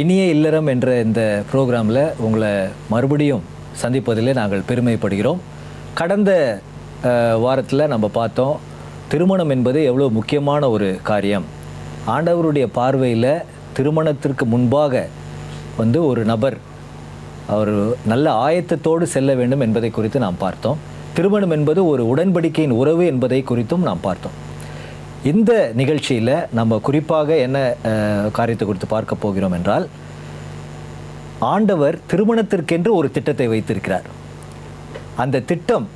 இனிய இல்லறம் என்ற இந்த ப்ரோக்ராமில் உங்களை மறுபடியும் சந்திப்பதிலே நாங்கள் பெருமைப்படுகிறோம். கடந்த வாரத்தில் நம்ம பார்த்தோம் திருமணம் என்பது எவ்வளோ முக்கியமான ஒரு காரியம். ஆண்டவருடைய பார்வையில் திருமணத்திற்கு முன்பாக வந்து ஒரு நபர் அவர் நல்ல ஆயத்தத்தோடு செல்ல வேண்டும் என்பதை குறித்து நாம் பார்த்தோம். திருமணம் என்பது ஒரு உடன்படிக்கையின் உறவு என்பதை குறித்தும் நாம் பார்த்தோம். இந்த நிகழ்ச்சியில் நம்ம குறிப்பாக என்ன காரியத்தை குறித்து பார்க்க போகிறோம் என்றால் ஆண்டவர் திருமணத்திற்கென்று ஒரு திட்டத்தை வைத்திருக்கிறார். அந்த திட்டம்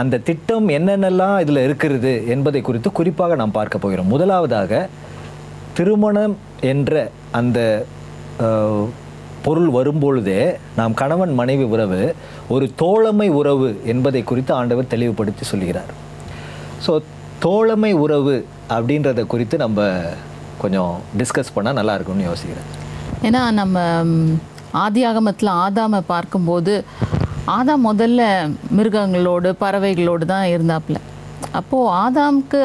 அந்த திட்டம் என்னென்னலாம் இதில் இருக்கிறது என்பதை குறித்து குறிப்பாக நாம் பார்க்க போகிறோம். முதலாவதாக திருமணம் என்ற அந்த பொருள் வரும்பொழுதே நாம் கணவன் மனைவி உறவு ஒரு தோழமை உறவு என்பதை குறித்து ஆண்டவர் தெளிவுபடுத்தி சொல்கிறார். ஸோ தோழமை உறவு அப்படின்றத குறித்து நம்ம கொஞ்சம் டிஸ்கஸ் பண்ணால் நல்லா இருக்கும்னு யோசிக்கிறேன். ஏன்னா நம்ம ம், ஆதியாகமத்தில் ஆதாமை பார்க்கும்போது ஆதாம் முதல்ல மிருகங்களோடு பறவைகளோடு தான் இருந்தாப்புல. அப்போது ஆதாமுக்கு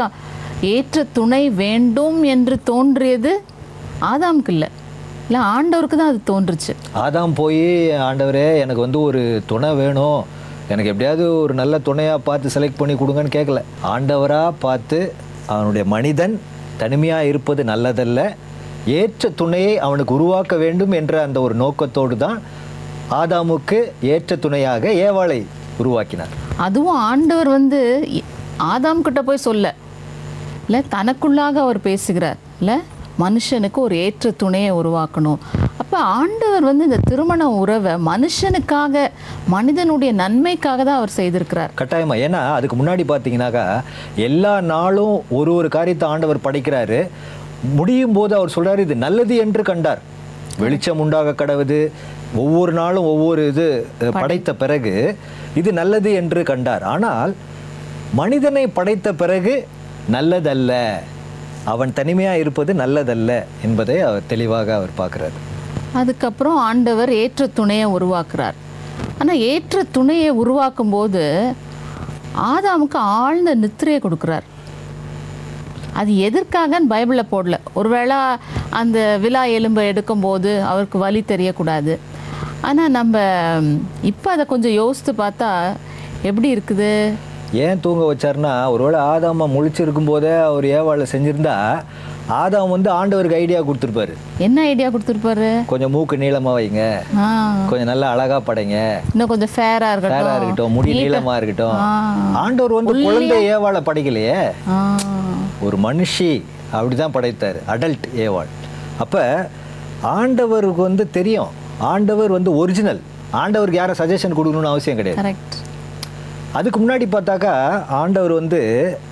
ஏற்ற துணை வேண்டும் என்று தோன்றியது ஆதாமுக்கு இல்லை. இல்லை ஆண்டவருக்கு தான் அது தோன்றுச்சு. ஆதாம் போய் ஆண்டவரே எனக்கு வந்து ஒரு துணை வேணும். எனக்கு எப்படியாவது ஒரு நல்ல துணையாக பார்த்து செலக்ட் பண்ணி கொடுங்கன்னு கேட்கல ஆண்டவராக பார்த்து அவனுடைய மனிதன் தனிமையாக இருப்பது நல்லதல்ல. ஏற்ற துணையை அவனுக்கு உருவாக்க வேண்டும் என்ற அந்த ஒரு நோக்கத்தோடு தான் ஆதாமுக்கு ஏற்ற துணையாக ஏவாளை உருவாக்கினார். அதுவும் ஆண்டவர் வந்து ஆதாம் கிட்ட போய் சொல்ல. இல்லை தனக்குள்ளாக அவர் பேசுகிறார். இல்லை மனுஷனுக்கு ஒரு ஏற்ற துணையை உருவாக்கணும். அப்போ ஆண்டவர் வந்து இந்த திருமண உறவை மனுஷனுக்காக மனிதனுடைய நன்மைக்காக தான் அவர் செய்திருக்கிறார். கட்டாயமா. ஏன்னா அதுக்கு முன்னாடி பார்த்தீங்கன்னாக்கா எல்லா நாளும் ஒரு ஒரு காரியத்தை ஆண்டவர் படைக்கிறாரு. முடியும் போது அவர் சொல்றாரு இது நல்லது என்று கண்டார். வெளிச்சம் உண்டாக கடவுது. ஒவ்வொரு நாளும் ஒவ்வொரு இது படைத்த பிறகு இது நல்லது என்று கண்டார். ஆனால் மனிதனை படைத்த பிறகு நல்லதல்ல. அவன் தனிமையாக இருப்பது நல்லதல்ல என்பதை அவர் தெளிவாக அவர் பார்க்குறார். அதுக்கப்புறம் ஆண்டவர் ஏற்ற துணையை உருவாக்குறார். ஆனால் ஏற்ற துணையை உருவாக்கும் போது ஆதாமுக்கு ஆழ்ந்த நித்திரையை கொடுக்குறார். அது எதற்காகன்னு பைபிளில் போடல. ஒருவேளை அந்த விழா எலும்பை எடுக்கும்போது அவருக்கு வலி தெரியக்கூடாது. ஆனால் நம்ம இப்போ அதை கொஞ்சம் யோசித்து பார்த்தா எப்படி இருக்குது? ஏன் தூங்க வச்சாருன்னா ஒருவேளை ஆதாம முழிச்சிருக்கும் போதே அவர் ஏவாளை செஞ்சிருந்தா ஆதாம் வந்து ஆண்டவருக்கு ஐடியா கொடுத்துருப்பாரு. என்ன ஐடியா கொடுத்துருப்பாரு? கொஞ்சம் மூக்கு நீளமா வைங்க. கொஞ்சம் நல்லா அழகா படைங்க. இன்னும் கொஞ்சம் ஃபேராக இருக்கட்டும். ஃபேரா இருக்கட்டும் முடி நீளமா இருக்கட்டும். ஆண்டவர் வந்து குழந்தை ஏவாளை படைக்கலையே. ஒரு மனுஷி அப்படிதான் படைத்தார் அடல்ட் ஏவாள். அப்ப ஆண்டவருக்கு வந்து தெரியும். ஆண்டவர் வந்து ஒரிஜினல் ஆண்டவருக்கு யாரும் சஜஷன் கொடுக்கணும்னு அவசியம் கிடையாது. அதுக்கு முன்னாடி பார்த்தாக்கா ஆண்டவர் வந்து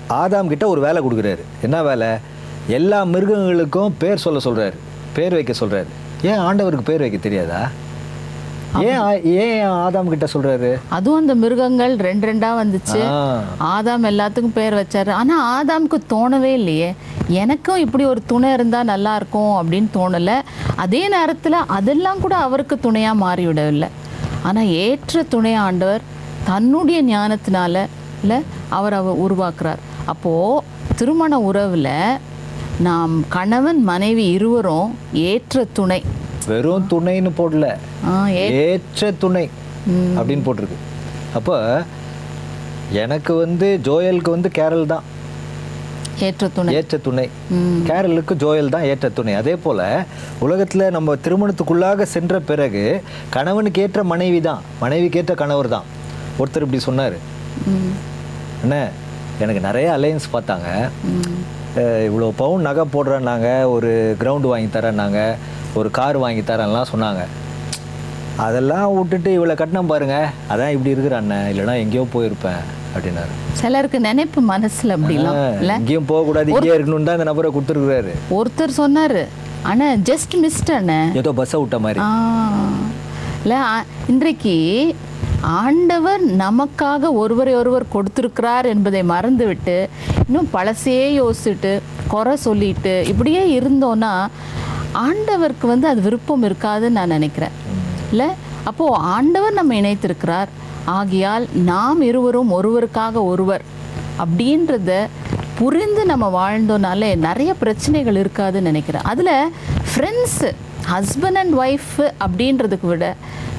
ஆதாம் கிட்ட ஒரு வேலை கொடுக்குறாரு. என்ன வேலை? எல்லா மிருகங்களுக்கும் பேர் சொல்ல சொல்றாரு. பேர் வைக்க சொல்றாரு. ஏன் ஆண்டவருக்கு பேர் வைக்க தெரியாதா? ஏன் ஏன் ஆதாம் கிட்ட சொல்றாரு? அதுவும் அந்த மிருகங்கள் ரெண்டு ரெண்டா வந்துச்சு. ஆதாம் எல்லாத்துக்கும் பேர் வச்சாரு. ஆனா ஆதாமுக்கு தோணவே இல்லையே. எனக்கும் இப்படி ஒரு துணை இருந்தா நல்லா இருக்கும் அப்படின்னு தோணல. அதே நேரத்துல அதெல்லாம் கூட அவருக்கு துணையா மாறிவிடவில்லை. ஆனா ஏற்ற துணை ஆண்டவர் தன்னுடைய ஞானத்தினால இல்ல அவர் அவர் உருவாக்குறார். அப்போ திருமண உறவுல நாம் கணவன் மனைவி இருவரும் ஏற்ற துணை. வெறும் துணைன்னு போடல. ஏற்ற துணை அப்படின்னு போட்டிருக்கு. அப்போ எனக்கு வந்து ஜோயலுக்கு வந்து கேரல் தான். ஏற்ற துணை. ஏற்ற துணை. கேரலுக்கு ஜோயல் தான் ஏற்ற துணை. அதே போல உலகத்துல நம்ம திருமணத்துக்குள்ளாக சென்ற பிறகு கணவனுக்கு ஏற்ற மனைவி தான். மனைவிக்கு ஏற்ற கணவர் தான். ஒருத்தர் இப்படி சொன்னார். என்ன எனக்கு நிறைய அலையன்ஸ் பார்த்தாங்க. இவ்வளோ பவுன் நகை போடுறேன்னாங்க ஒரு கிரவுண்டு வாங்கி தரேன்னாங்க ஒரு கார் வாங்கி தரேன்லாம் சொன்னாங்க. அதெல்லாம் விட்டுட்டு இவ்வளோ கட்டினம் பாருங்க அதான் இப்படி இருக்கிற அண்ணன் இல்லைன்னா எங்கேயோ போயிருப்பேன் அப்படின்னாரு. சிலருக்கு நினைப்பு மனசுல அப்படிலாம் எங்கேயும் போகக்கூடாது இங்கேயே இருக்கணும்னு தான் இந்த நபரை கொடுத்துருக்குறாரு. ஒருத்தர் சொன்னாரு அண்ணா ஜஸ்ட் மிஸ்ட் அண்ணே. ஏதோ பஸ்ஸை விட்ட மாதிரி. இல்லை இன்றைக்கு ஆண்டவர் நமக்காக ஒருவரை ஒருவர் கொடுத்துருக்கிறார் என்பதை மறந்துவிட்டு இன்னும் பழசையே யோசிச்சுட்டு குறை சொல்லிட்டு இப்படியே இருந்தோன்னா ஆண்டவருக்கு வந்து அது விருப்பம் இருக்காதுன்னு நான் நினைக்கிறேன். இல்லை அப்போது ஆண்டவர் நம்ம இணைத்திருக்கிறார். ஆகையால் நாம் இருவரும் ஒருவருக்காக ஒருவர் அப்படின்றத புரிந்து நம்ம வாழ்ந்தோனாலே நிறைய பிரச்சனைகள் இருக்காதுன்னு நினைக்கிறேன். அதில் ஃப்ரெண்ட்ஸு ஹஸ்பண்ட் அண்ட் ஒய்ஃபு அப்படின்றதுக்கு விட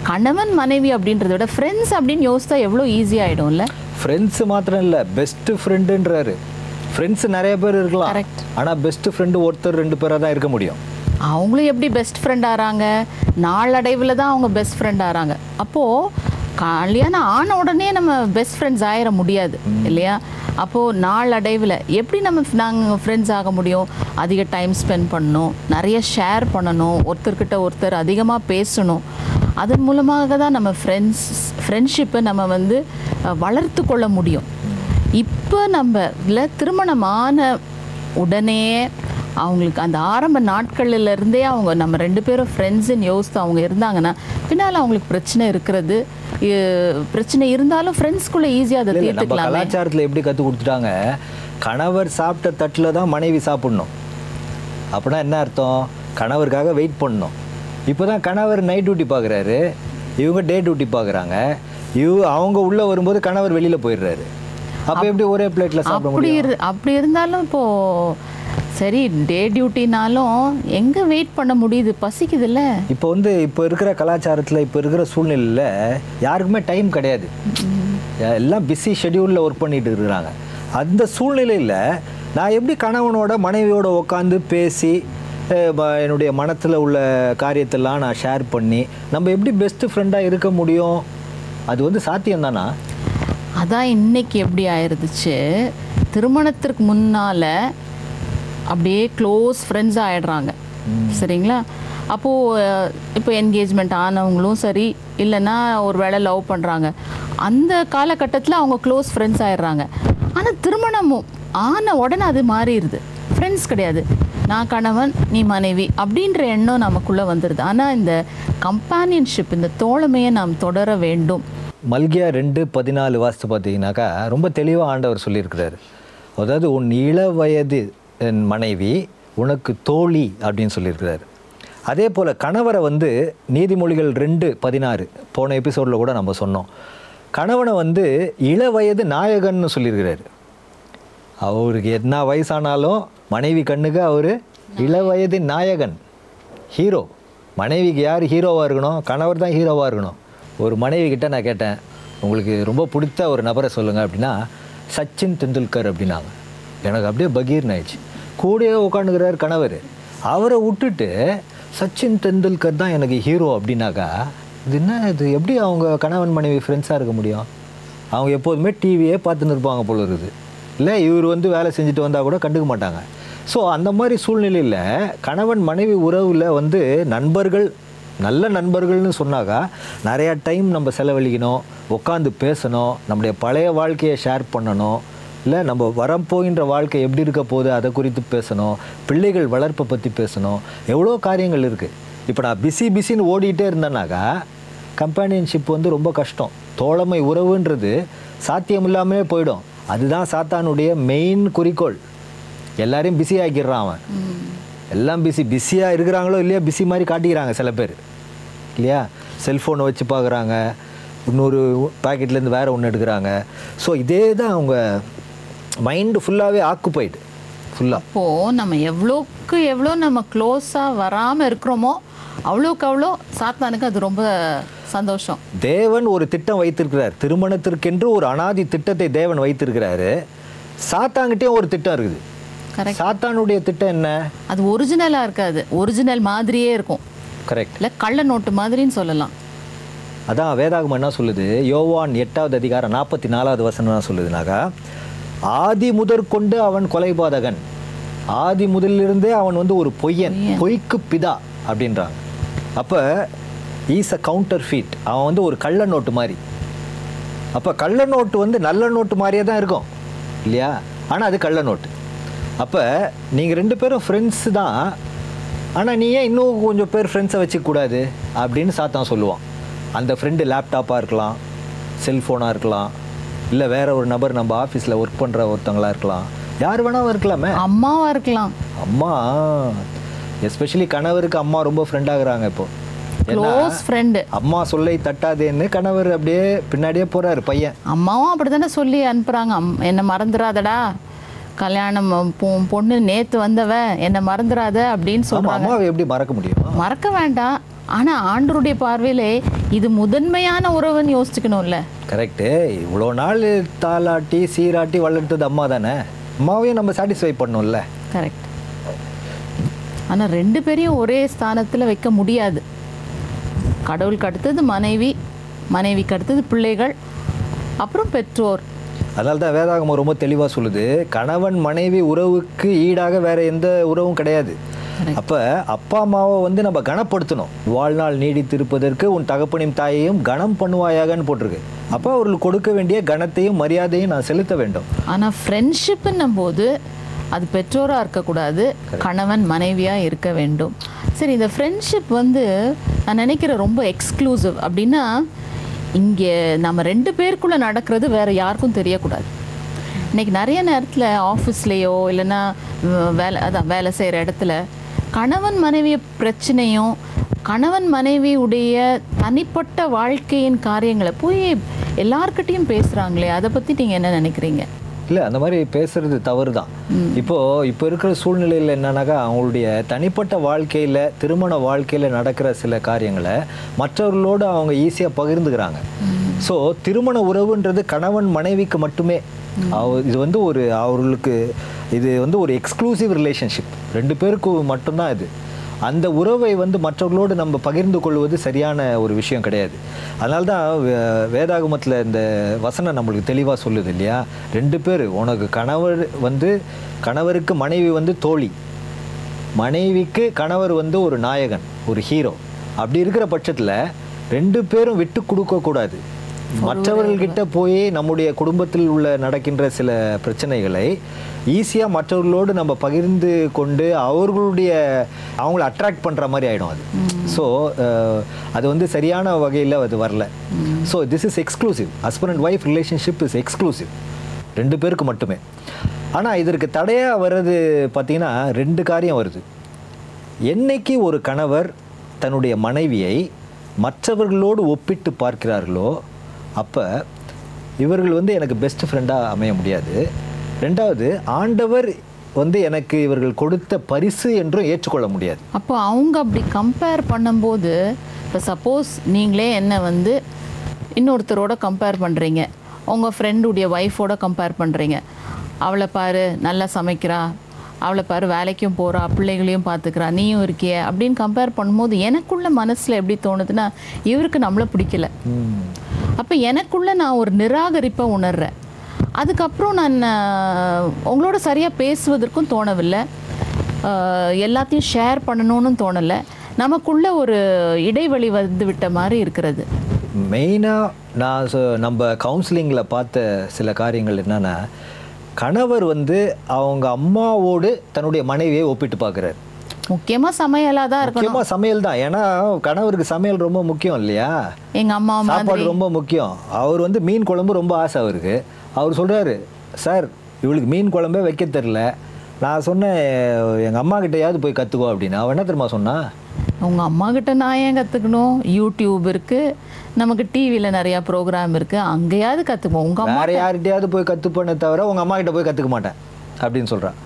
கணவன் மனைவி அப்படின்றத விட ஃப்ரெண்ட்ஸ் அப்படின்னு யோசித்தா எவ்வளோ ஈஸியாகிடும்ல ஃப்ரெண்ட்ஸ் மாத்திரம் இல்லை பெஸ்ட் ஃப்ரெண்டுன்றாரு ஃப்ரெண்ட்ஸ் நிறைய பேர் இருக்கலாம். ஆனால் பெஸ்ட் ஃப்ரெண்டு ஒருத்தர் ரெண்டு பேராக தான் இருக்க முடியும். அவங்களும் எப்படி பெஸ்ட் ஃப்ரெண்ட் ஆகிறாங்க நாளடைவில் தான் அவங்க பெஸ்ட் ஃப்ரெண்ட் ஆகிறாங்க அப்போது கல்யாணம் ஆன உடனே நம்ம பெஸ்ட் ஃப்ரெண்ட்ஸ் ஆயிட முடியாது இல்லையா? அப்போது நாளடைவில் எப்படி நம்ம நாங்கள் ஃப்ரெண்ட்ஸ் ஆக முடியும்? அதிக டைம் ஸ்பெண்ட் பண்ணணும் நிறைய ஷேர் பண்ணணும் ஒருத்தர்கிட்ட ஒருத்தர் அதிகமாக பேசணும். அதன் மூலமாக தான் நம்ம ஃப்ரெண்ட்ஸ் ஃப்ரெண்ட்ஷிப்பை நம்ம வந்து வளர்த்து கொள்ள முடியும். இப்போ நம்ம இல்லை திருமணமான உடனே அவங்களுக்கு அந்த ஆரம்ப நாட்கள்ல இருந்தே அவங்க நம்ம ரெண்டு பேரும் ஃப்ரெண்ட்ஸுன்னு யோசித்து அவங்க இருந்தாங்கன்னா பின்னால் அவங்களுக்கு பிரச்சனை இருக்கிறது. பிரச்சனை இருந்தாலும் ஃப்ரெண்ட்ஸ்குள்ளே ஈஸியாக அதை தீர்த்துக்கலாமே. கலாச்சாரத்தில் எப்படி கற்றுக் கொடுத்துட்டாங்க? கணவர் சாப்பிட்ட தட்டில் தான் மனைவி சாப்பிடணும். அப்படின்னா என்ன அர்த்தம்? கணவருக்காக வெயிட் பண்ணணும். இப்போ தான் கணவர் நைட் டியூட்டி பார்க்குறாரு இவங்க டே டியூட்டி பார்க்குறாங்க இவ அவங்க உள்ளே வரும்போது கணவர் வெளியில் போயிடுறாரு. அப்போ எப்படி ஒரே பிளேட்டில் சாப்பிட அப்படி இரு அப்படி இருந்தாலும் இப்போ சரி டே டியூட்டினாலும் எங்கே வெயிட் பண்ண முடியுது? பசிக்குதுல்ல? இப்போ வந்து இப்போ இருக்கிற கலாச்சாரத்தில் இப்போ இருக்கிற சூழ்நிலையில் யாருக்குமே டைம் கிடையாது. எல்லாம் பிஸி ஷெட்யூலில் ஒர்க் பண்ணிட்டு இருக்கிறாங்க. அந்த சூழ்நிலையில் நான் எப்படி கணவனோட மனைவியோட உட்காந்து பேசி என்னுடைய மனத்தில் உள்ள காரியத்தெல்லாம் நான் ஷேர் பண்ணி நம்ம எப்படி பெஸ்ட் ஃப்ரெண்டாக இருக்க முடியும்? அது வந்து சாத்தியம் தானா? அதான் இன்னைக்கு எப்படி ஆயிருந்துச்சு? திருமணத்திற்கு முன்னால அப்படியே க்ளோஸ் ஃப்ரெண்ட்ஸ் ஆயிடுறாங்க. சரிங்களா? அப்போது இப்போ என்கேஜ்மெண்ட் ஆனவங்களும் சரி இல்லைன்னா ஒரு வேளை லவ் பண்ணுறாங்க அந்த காலகட்டத்தில் அவங்க க்ளோஸ் ஃப்ரெண்ட்ஸ் ஆயிடுறாங்க. ஆனால் திருமணமும் ஆன உடனே அது மாறிடுது. ஃப்ரெண்ட்ஸ் கிடையாது. நான் கணவன் நீ மனைவி அப்படின்ற எண்ணம் நமக்குள்ளே வந்துடுது ஆனால் இந்த கம்பானியன்ஷிப் இந்த தோழமையை நாம் தொடர வேண்டும். மல்கியா ரெண்டு பதினாலு வாஸ்து பார்த்தீங்கன்னாக்கா ரொம்ப தெளிவாக ஆண்டவர் சொல்லியிருக்கிறாரு. அதாவது உன் இள வயது என் மனைவி உனக்கு தோழி அப்படின்னு சொல்லியிருக்கிறாரு. அதே போல் கணவரை வந்து நீதிமொழிகள் ரெண்டு பதினாறு போன எபிசோடில் கூட நம்ம சொன்னோம். கணவனை வந்து இள வயது நாயகன்னு சொல்லியிருக்கிறாரு. அவருக்கு என்ன வயசானாலும் மனைவி கண்ணுக்கு அவர் இளவயது நாயகன் ஹீரோ மனைவிக்கு யார் ஹீரோவாக இருக்கணும்? கணவர் தான் ஹீரோவாக இருக்கணும். ஒரு மனைவி கிட்ட நான் கேட்டேன் உங்களுக்கு ரொம்ப பிடித்த ஒரு நபரை சொல்லுங்கள் அப்படின்னா சச்சின் தெண்டுல்கர் அப்படின்னாங்க. எனக்கு அப்படியே பகீர்னு ஆயிடுச்சு. கூடயே உட்காந்துக்கிறார் கணவர். அவரை விட்டுட்டு சச்சின் தெண்டுல்கர் தான் எனக்கு ஹீரோ அப்படின்னாக்கா இது என்ன இது? எப்படி அவங்க கணவன் மனைவி ஃப்ரெண்ட்ஸாக இருக்க முடியும்? அவங்க எப்போதுமே டிவியே பார்த்துன்னு இருப்பாங்க போல இருக்குது. இல்லை இவர் வந்து வேலை செஞ்சுட்டு வந்தால் கூட கண்டுக்க மாட்டாங்க. ஸோ அந்த மாதிரி சூழ்நிலையில் கணவன் மனைவி உறவில் வந்து நண்பர்கள் நல்ல நண்பர்கள்னு சொன்னாக்கா நிறையா டைம் நம்ம செலவழிக்கணும் உட்காந்து பேசணும் நம்முடைய பழைய வாழ்க்கையை ஷேர் பண்ணணும் இல்லை நம்ம வரப்போகின்ற வாழ்க்கை எப்படி இருக்க போகுது அதை குறித்து பேசணும் பிள்ளைகள் வளர்ப்பை பற்றி பேசணும் எவ்வளோ காரியங்கள் இருக்குது இப்போ நான் பிஸி பிஸின்னு ஓடிட்டே இருந்தேனாக்கா கம்பானியன்ஷிப் வந்து ரொம்ப கஷ்டம். தோழமை உறவுன்றது சாத்தியம் இல்லாமலே போயிடும். அதுதான் சாத்தானுடைய மெயின் குறிக்கோள். எல்லாரையும் பிஸி ஆக்கிடுறான் அவன். எல்லாம் பிஸி பிஸியாக இருக்கிறாங்களோ இல்லையா பிஸி மாதிரி காட்டிக்கிறாங்க சில பேர். இல்லையா? செல்ஃபோனை வச்சு பார்க்குறாங்க. இன்னொரு பாக்கெட்லேருந்து வேறு ஒன்று எடுக்கிறாங்க. ஸோ இதே தான் அவங்க மைண்டு ஃபுல்லாகவே ஆக்குப்பைடு ஃபுல்லாக அப்போது நம்ம எவ்வளோக்கு எவ்வளோ நம்ம க்ளோஸாக வராமல் இருக்கிறோமோ அவ்வளோக்கு அவ்வளோ சாத்தானுக்கு அது ரொம்ப சந்தோஷம். தேவன் ஒரு திட்டம் வைத்திருக்கிறார். திருமணத்திற்கென்று ஒரு அனாதி திட்டத்தை தேவன் வைத்திருக்கிறாரு. சாத்தாங்கிட்டேயும் ஒரு திட்டம் இருக்குது. கரெக்ட் சாத்தானுடைய திட்டம் என்ன? அது ஒரிஜினலாக இருக்காது. ஒரிஜினல் மாதிரியே இருக்கும். கரெக்ட் இல்லை கள்ள நோட்டு மாதிரின்னு சொல்லலாம். அதான் வேதாகமம் என்ன சொல்லுது? யோவான் எட்டாவது அதிகாரம் நாற்பத்தி நாலாவது வசனம் என்ன சொல்லுதுனாக்கா ஆதி முதற்கொண்டு அவன் கொலைபாதகன். ஆதி முதலிலிருந்தே அவன் வந்து ஒரு பொய்யன். பொய்யன். பொய்க்கு பிதா அப்படின்றாங்க. அப்போ ஈஸ் அ கவுண்டர் ஃபீட் அவன் வந்து ஒரு கள்ள நோட்டு மாதிரி. அப்போ கள்ள நோட்டு வந்து நல்ல நோட்டு மாதிரியே தான் இருக்கும். இல்லையா? ஆனால் அது கள்ள நோட்டு அப்போ நீங்கள் ரெண்டு பேரும் ஃப்ரெண்ட்ஸ் தான். ஆனால் நீ ஏன் இன்னும் கொஞ்சம் பேர் ஃப்ரெண்ட்ஸை வச்சுக்கூடாது அப்படின்னு சாத்தான் சொல்லுவான். அந்த ஃப்ரெண்டு லேப்டாப்பாக இருக்கலாம் செல்ஃபோனாக இருக்கலாம் இல்லை வேற ஒரு நபர் நம்ம ஆஃபீஸில் ஒர்க் பண்ணுற ஒருத்தங்களா இருக்கலாம். யார் வேணாலும் இருக்கலாமே. அம்மாவாக இருக்கலாம். அம்மா எஸ்பெஷலி கணவருக்கு அம்மா ரொம்ப ஃப்ரெண்ட் ஆகுறாங்க இப்போ. அம்மா சொல்லை தட்டாதேன்னு கணவர் அப்படியே பின்னாடியே போறாரு பையன். அம்மாவும் அப்படி தானே சொல்லி அனுப்புகிறாங்க அம் என்னை மறந்துடாதடா கல்யாணம் பொண்ணு நேத்து வந்தவ என்னை மறந்துடாத அப்படின்னு சொல்றாங்க. அம்மாவை எப்படி மறக்க முடியும்? மறக்க வேண்டாம். ஆனா ஆண்டருடைய பார்வையிலே இது முதன்மையான உறவுன்னு யோசிச்சுக்கணும்ல. கரெக்டு இவ்வளோ நாள் தாளாட்டி சீராட்டி வளர்த்தது அம்மா தானே? அம்மாவையும் நம்ம சாட்டிஸ்ஃபை பண்ணோம்ல. கரெக்ட் ஆனா ரெண்டு பேரையும் ஒரே ஸ்தானத்துல வைக்க முடியாது. கடவுளுக்கு அடுத்தது மனைவி மனைவிக்கு அடுத்தது பிள்ளைகள் அப்புறம் பெற்றோர். அதனால தான் வேதாகமம் ரொம்ப தெளிவாக சொல்லுது கணவன் மனைவி உறவுக்கு ஈடாக வேற எந்த உறவும் கிடையாது. அப்போ அப்பா அம்மாவை வந்து நம்ம கனப்படுத்தணும். வாழ்நாள் நீடித்திருப்பதற்கு உன் தகப்பனையும் தாயையும் கனம் பண்ணுவாயாகன்னு போட்டிருக்கு. அப்போ அவர்களுக்கு கொடுக்க வேண்டிய கனத்தையும் மரியாதையும் நான் செலுத்த வேண்டும். ஆனா ஃப்ரெண்ட்ஷிப்புன்னும் போது அது பெற்றோரா இருக்கக்கூடாது கணவன் மனைவியா இருக்க வேண்டும். சரி இந்த ஃப்ரெண்ட்ஷிப் வந்து நான் நினைக்கிறேன் ரொம்ப எக்ஸ்க்ளூசிவ் அப்படின்னா இங்கே நம்ம ரெண்டு பேருக்குள்ளே நடக்கிறது வேறு யாருக்கும் தெரியக்கூடாது. இன்னைக்கு நிறைய நேரத்தில் ஆஃபீஸ்லேயோ இல்லைன்னா வேலை அதான் வேலை செய்கிற இடத்துல கணவன் மனைவி பிரச்சனையும் கணவன் மனைவி உடைய தனிப்பட்ட வாழ்க்கையின் காரியங்களை போய் எல்லார்கிட்டேயும் பேசுகிறாங்களே அதை பற்றி நீங்கள் என்ன நினைக்கிறீங்க? இல்லை அந்த மாதிரி பேசுறது தவறு தான் இப்போ இப்போ இருக்கிற சூழ்நிலையில் என்னன்னாக்கா அவங்களுடைய தனிப்பட்ட வாழ்க்கையில் திருமண வாழ்க்கையில் நடக்கிற சில காரியங்களை மற்றவர்களோடு அவங்க ஈஸியாக பகிர்ந்துக்கிறாங்க. ஸோ திருமண உறவுன்றது கணவன் மனைவிக்கு மட்டுமே. அவ- இது வந்து ஒரு அவர்களுக்கு இது வந்து ஒரு எக்ஸ்க்ளூசிவ் ரிலேஷன்ஷிப் ரெண்டு பேருக்கு மட்டும்தான் இது. அந்த உறவை வந்து மற்றவர்களோடு நம்ம பகிர்ந்து கொள்வது சரியான ஒரு விஷயம் கிடையாது. அதனால தான் வே- வேதாகமத்தில் இந்த வசனம் நம்மளுக்கு தெளிவாக சொல்லுது இல்லையா? ரெண்டு பேர் உனக்கு கணவர் வந்து கணவருக்கு மனைவி வந்து தோழி. மனைவிக்கு கணவர் வந்து ஒரு நாயகன் ஒரு ஹீரோ அப்படி இருக்கிற பட்சத்தில் ரெண்டு பேரும் விட்டு கொடுக்கக்கூடாது மற்றவர்கள்கிட்ட போய் நம்முடைய குடும்பத்தில் உள்ள நடக்கின்ற சில பிரச்சனைகளை ஈஸியாக மற்றவர்களோடு நம்ம பகிர்ந்து கொண்டு அவர்களுடைய அவங்கள அட்ராக்ட் பண்ணுற மாதிரி ஆகிடும் அது. ஸோ அது வந்து சரியான வகையில் அது வரல. So this is exclusive husband and wife relationship is exclusive ரெண்டு பேருக்கு மட்டுமே. ஆனால் இதற்கு தடையாக வர்றது பார்த்தீங்கன்னா ரெண்டு காரியம் வருது. என்னைக்கு ஒரு கணவர் தன்னுடைய மனைவியை மற்றவர்களோடு ஒப்பிட்டு பார்க்கிறார்களோ அப்போ இவர்கள் வந்து எனக்கு பெஸ்ட் ஃப்ரெண்டாக அமைய முடியாது. ரெண்டாவது ஆண்டவர் வந்து எனக்கு இவர்கள் கொடுத்த பரிசு என்றும் ஏற்றுக்கொள்ள முடியாது. அப்போ அவங்க அப்படி கம்பேர் பண்ணும்போது இப்போ சப்போஸ் நீங்களே என்ன வந்து இன்னொருத்தரோட கம்பேர் பண்ணுறீங்க உங்கள் ஃப்ரெண்டுடைய ஒய்ஃபோட கம்பேர் பண்ணுறீங்க அவளை பாரு நல்லா சமைக்கிறா. அவளை பாரு வேலைக்கும் போகிறா பிள்ளைகளையும் பார்த்துக்கிறா நீயும் இருக்கியே அப்படின்னு கம்பேர் பண்ணும்போது எனக்குள்ள மனசில் எப்படி தோணுதுன்னா இவருக்கு நம்மளை பிடிக்கல. அப்போ எனக்குள்ளே நான் ஒரு நிராகரிப்பை உணர்றேன். அதுக்கப்புறம் நான் உங்களோட சரியாக பேசுவதற்கும் தோணவில்லை. எல்லாத்தையும் ஷேர் பண்ணணும்னு தோணலை. நமக்குள்ளே ஒரு இடைவெளி வந்து விட்ட மாதிரி இருக்கிறது. மெயினாக நான் சொ- நம்ம கவுன்சிலிங்கில் பார்த்த சில காரியங்கள் என்னென்னா கணவர் வந்து அவங்க அம்மாவோடு தன்னுடைய மனைவியை ஒப்பிட்டு பார்க்குறாரு. முக்கியமாக சமையலாக தான் இருக்கணும். முக்கியமாக சமையல் தான் ஏன்னா கணவருக்கு சமையல் ரொம்ப முக்கியம் இல்லையா? எங்கள் அம்மா சாப்பாடு ரொம்ப முக்கியம். அவர் வந்து மீன் குழம்பு ரொம்ப ஆசை அவருக்கு. அவர் சொல்றாரு சார் இவளுக்கு மீன் குழம்பே வைக்க தெரில நான் சொன்னேன் எங்கள் அம்மா கிட்டயாவது போய் கற்றுக்கோ அப்படின்னு. அவன் என்ன தெரியுமா சொன்னா? உங்கள் அம்மா கிட்ட நான் ஏன் கற்றுக்கணும் யூடியூப் இருக்குது நமக்கு டிவியில் நிறையா ப்ரோக்ராம் இருக்குது அங்கேயாவது கற்றுப்போம் உங்கள் அம்மா யார்கிட்டயாவது போய் கற்றுப்பேனே தவிர உங்கள் அம்மா கிட்ட போய் கற்றுக்க மாட்டேன். அப்படின்னு சொல்கிறான்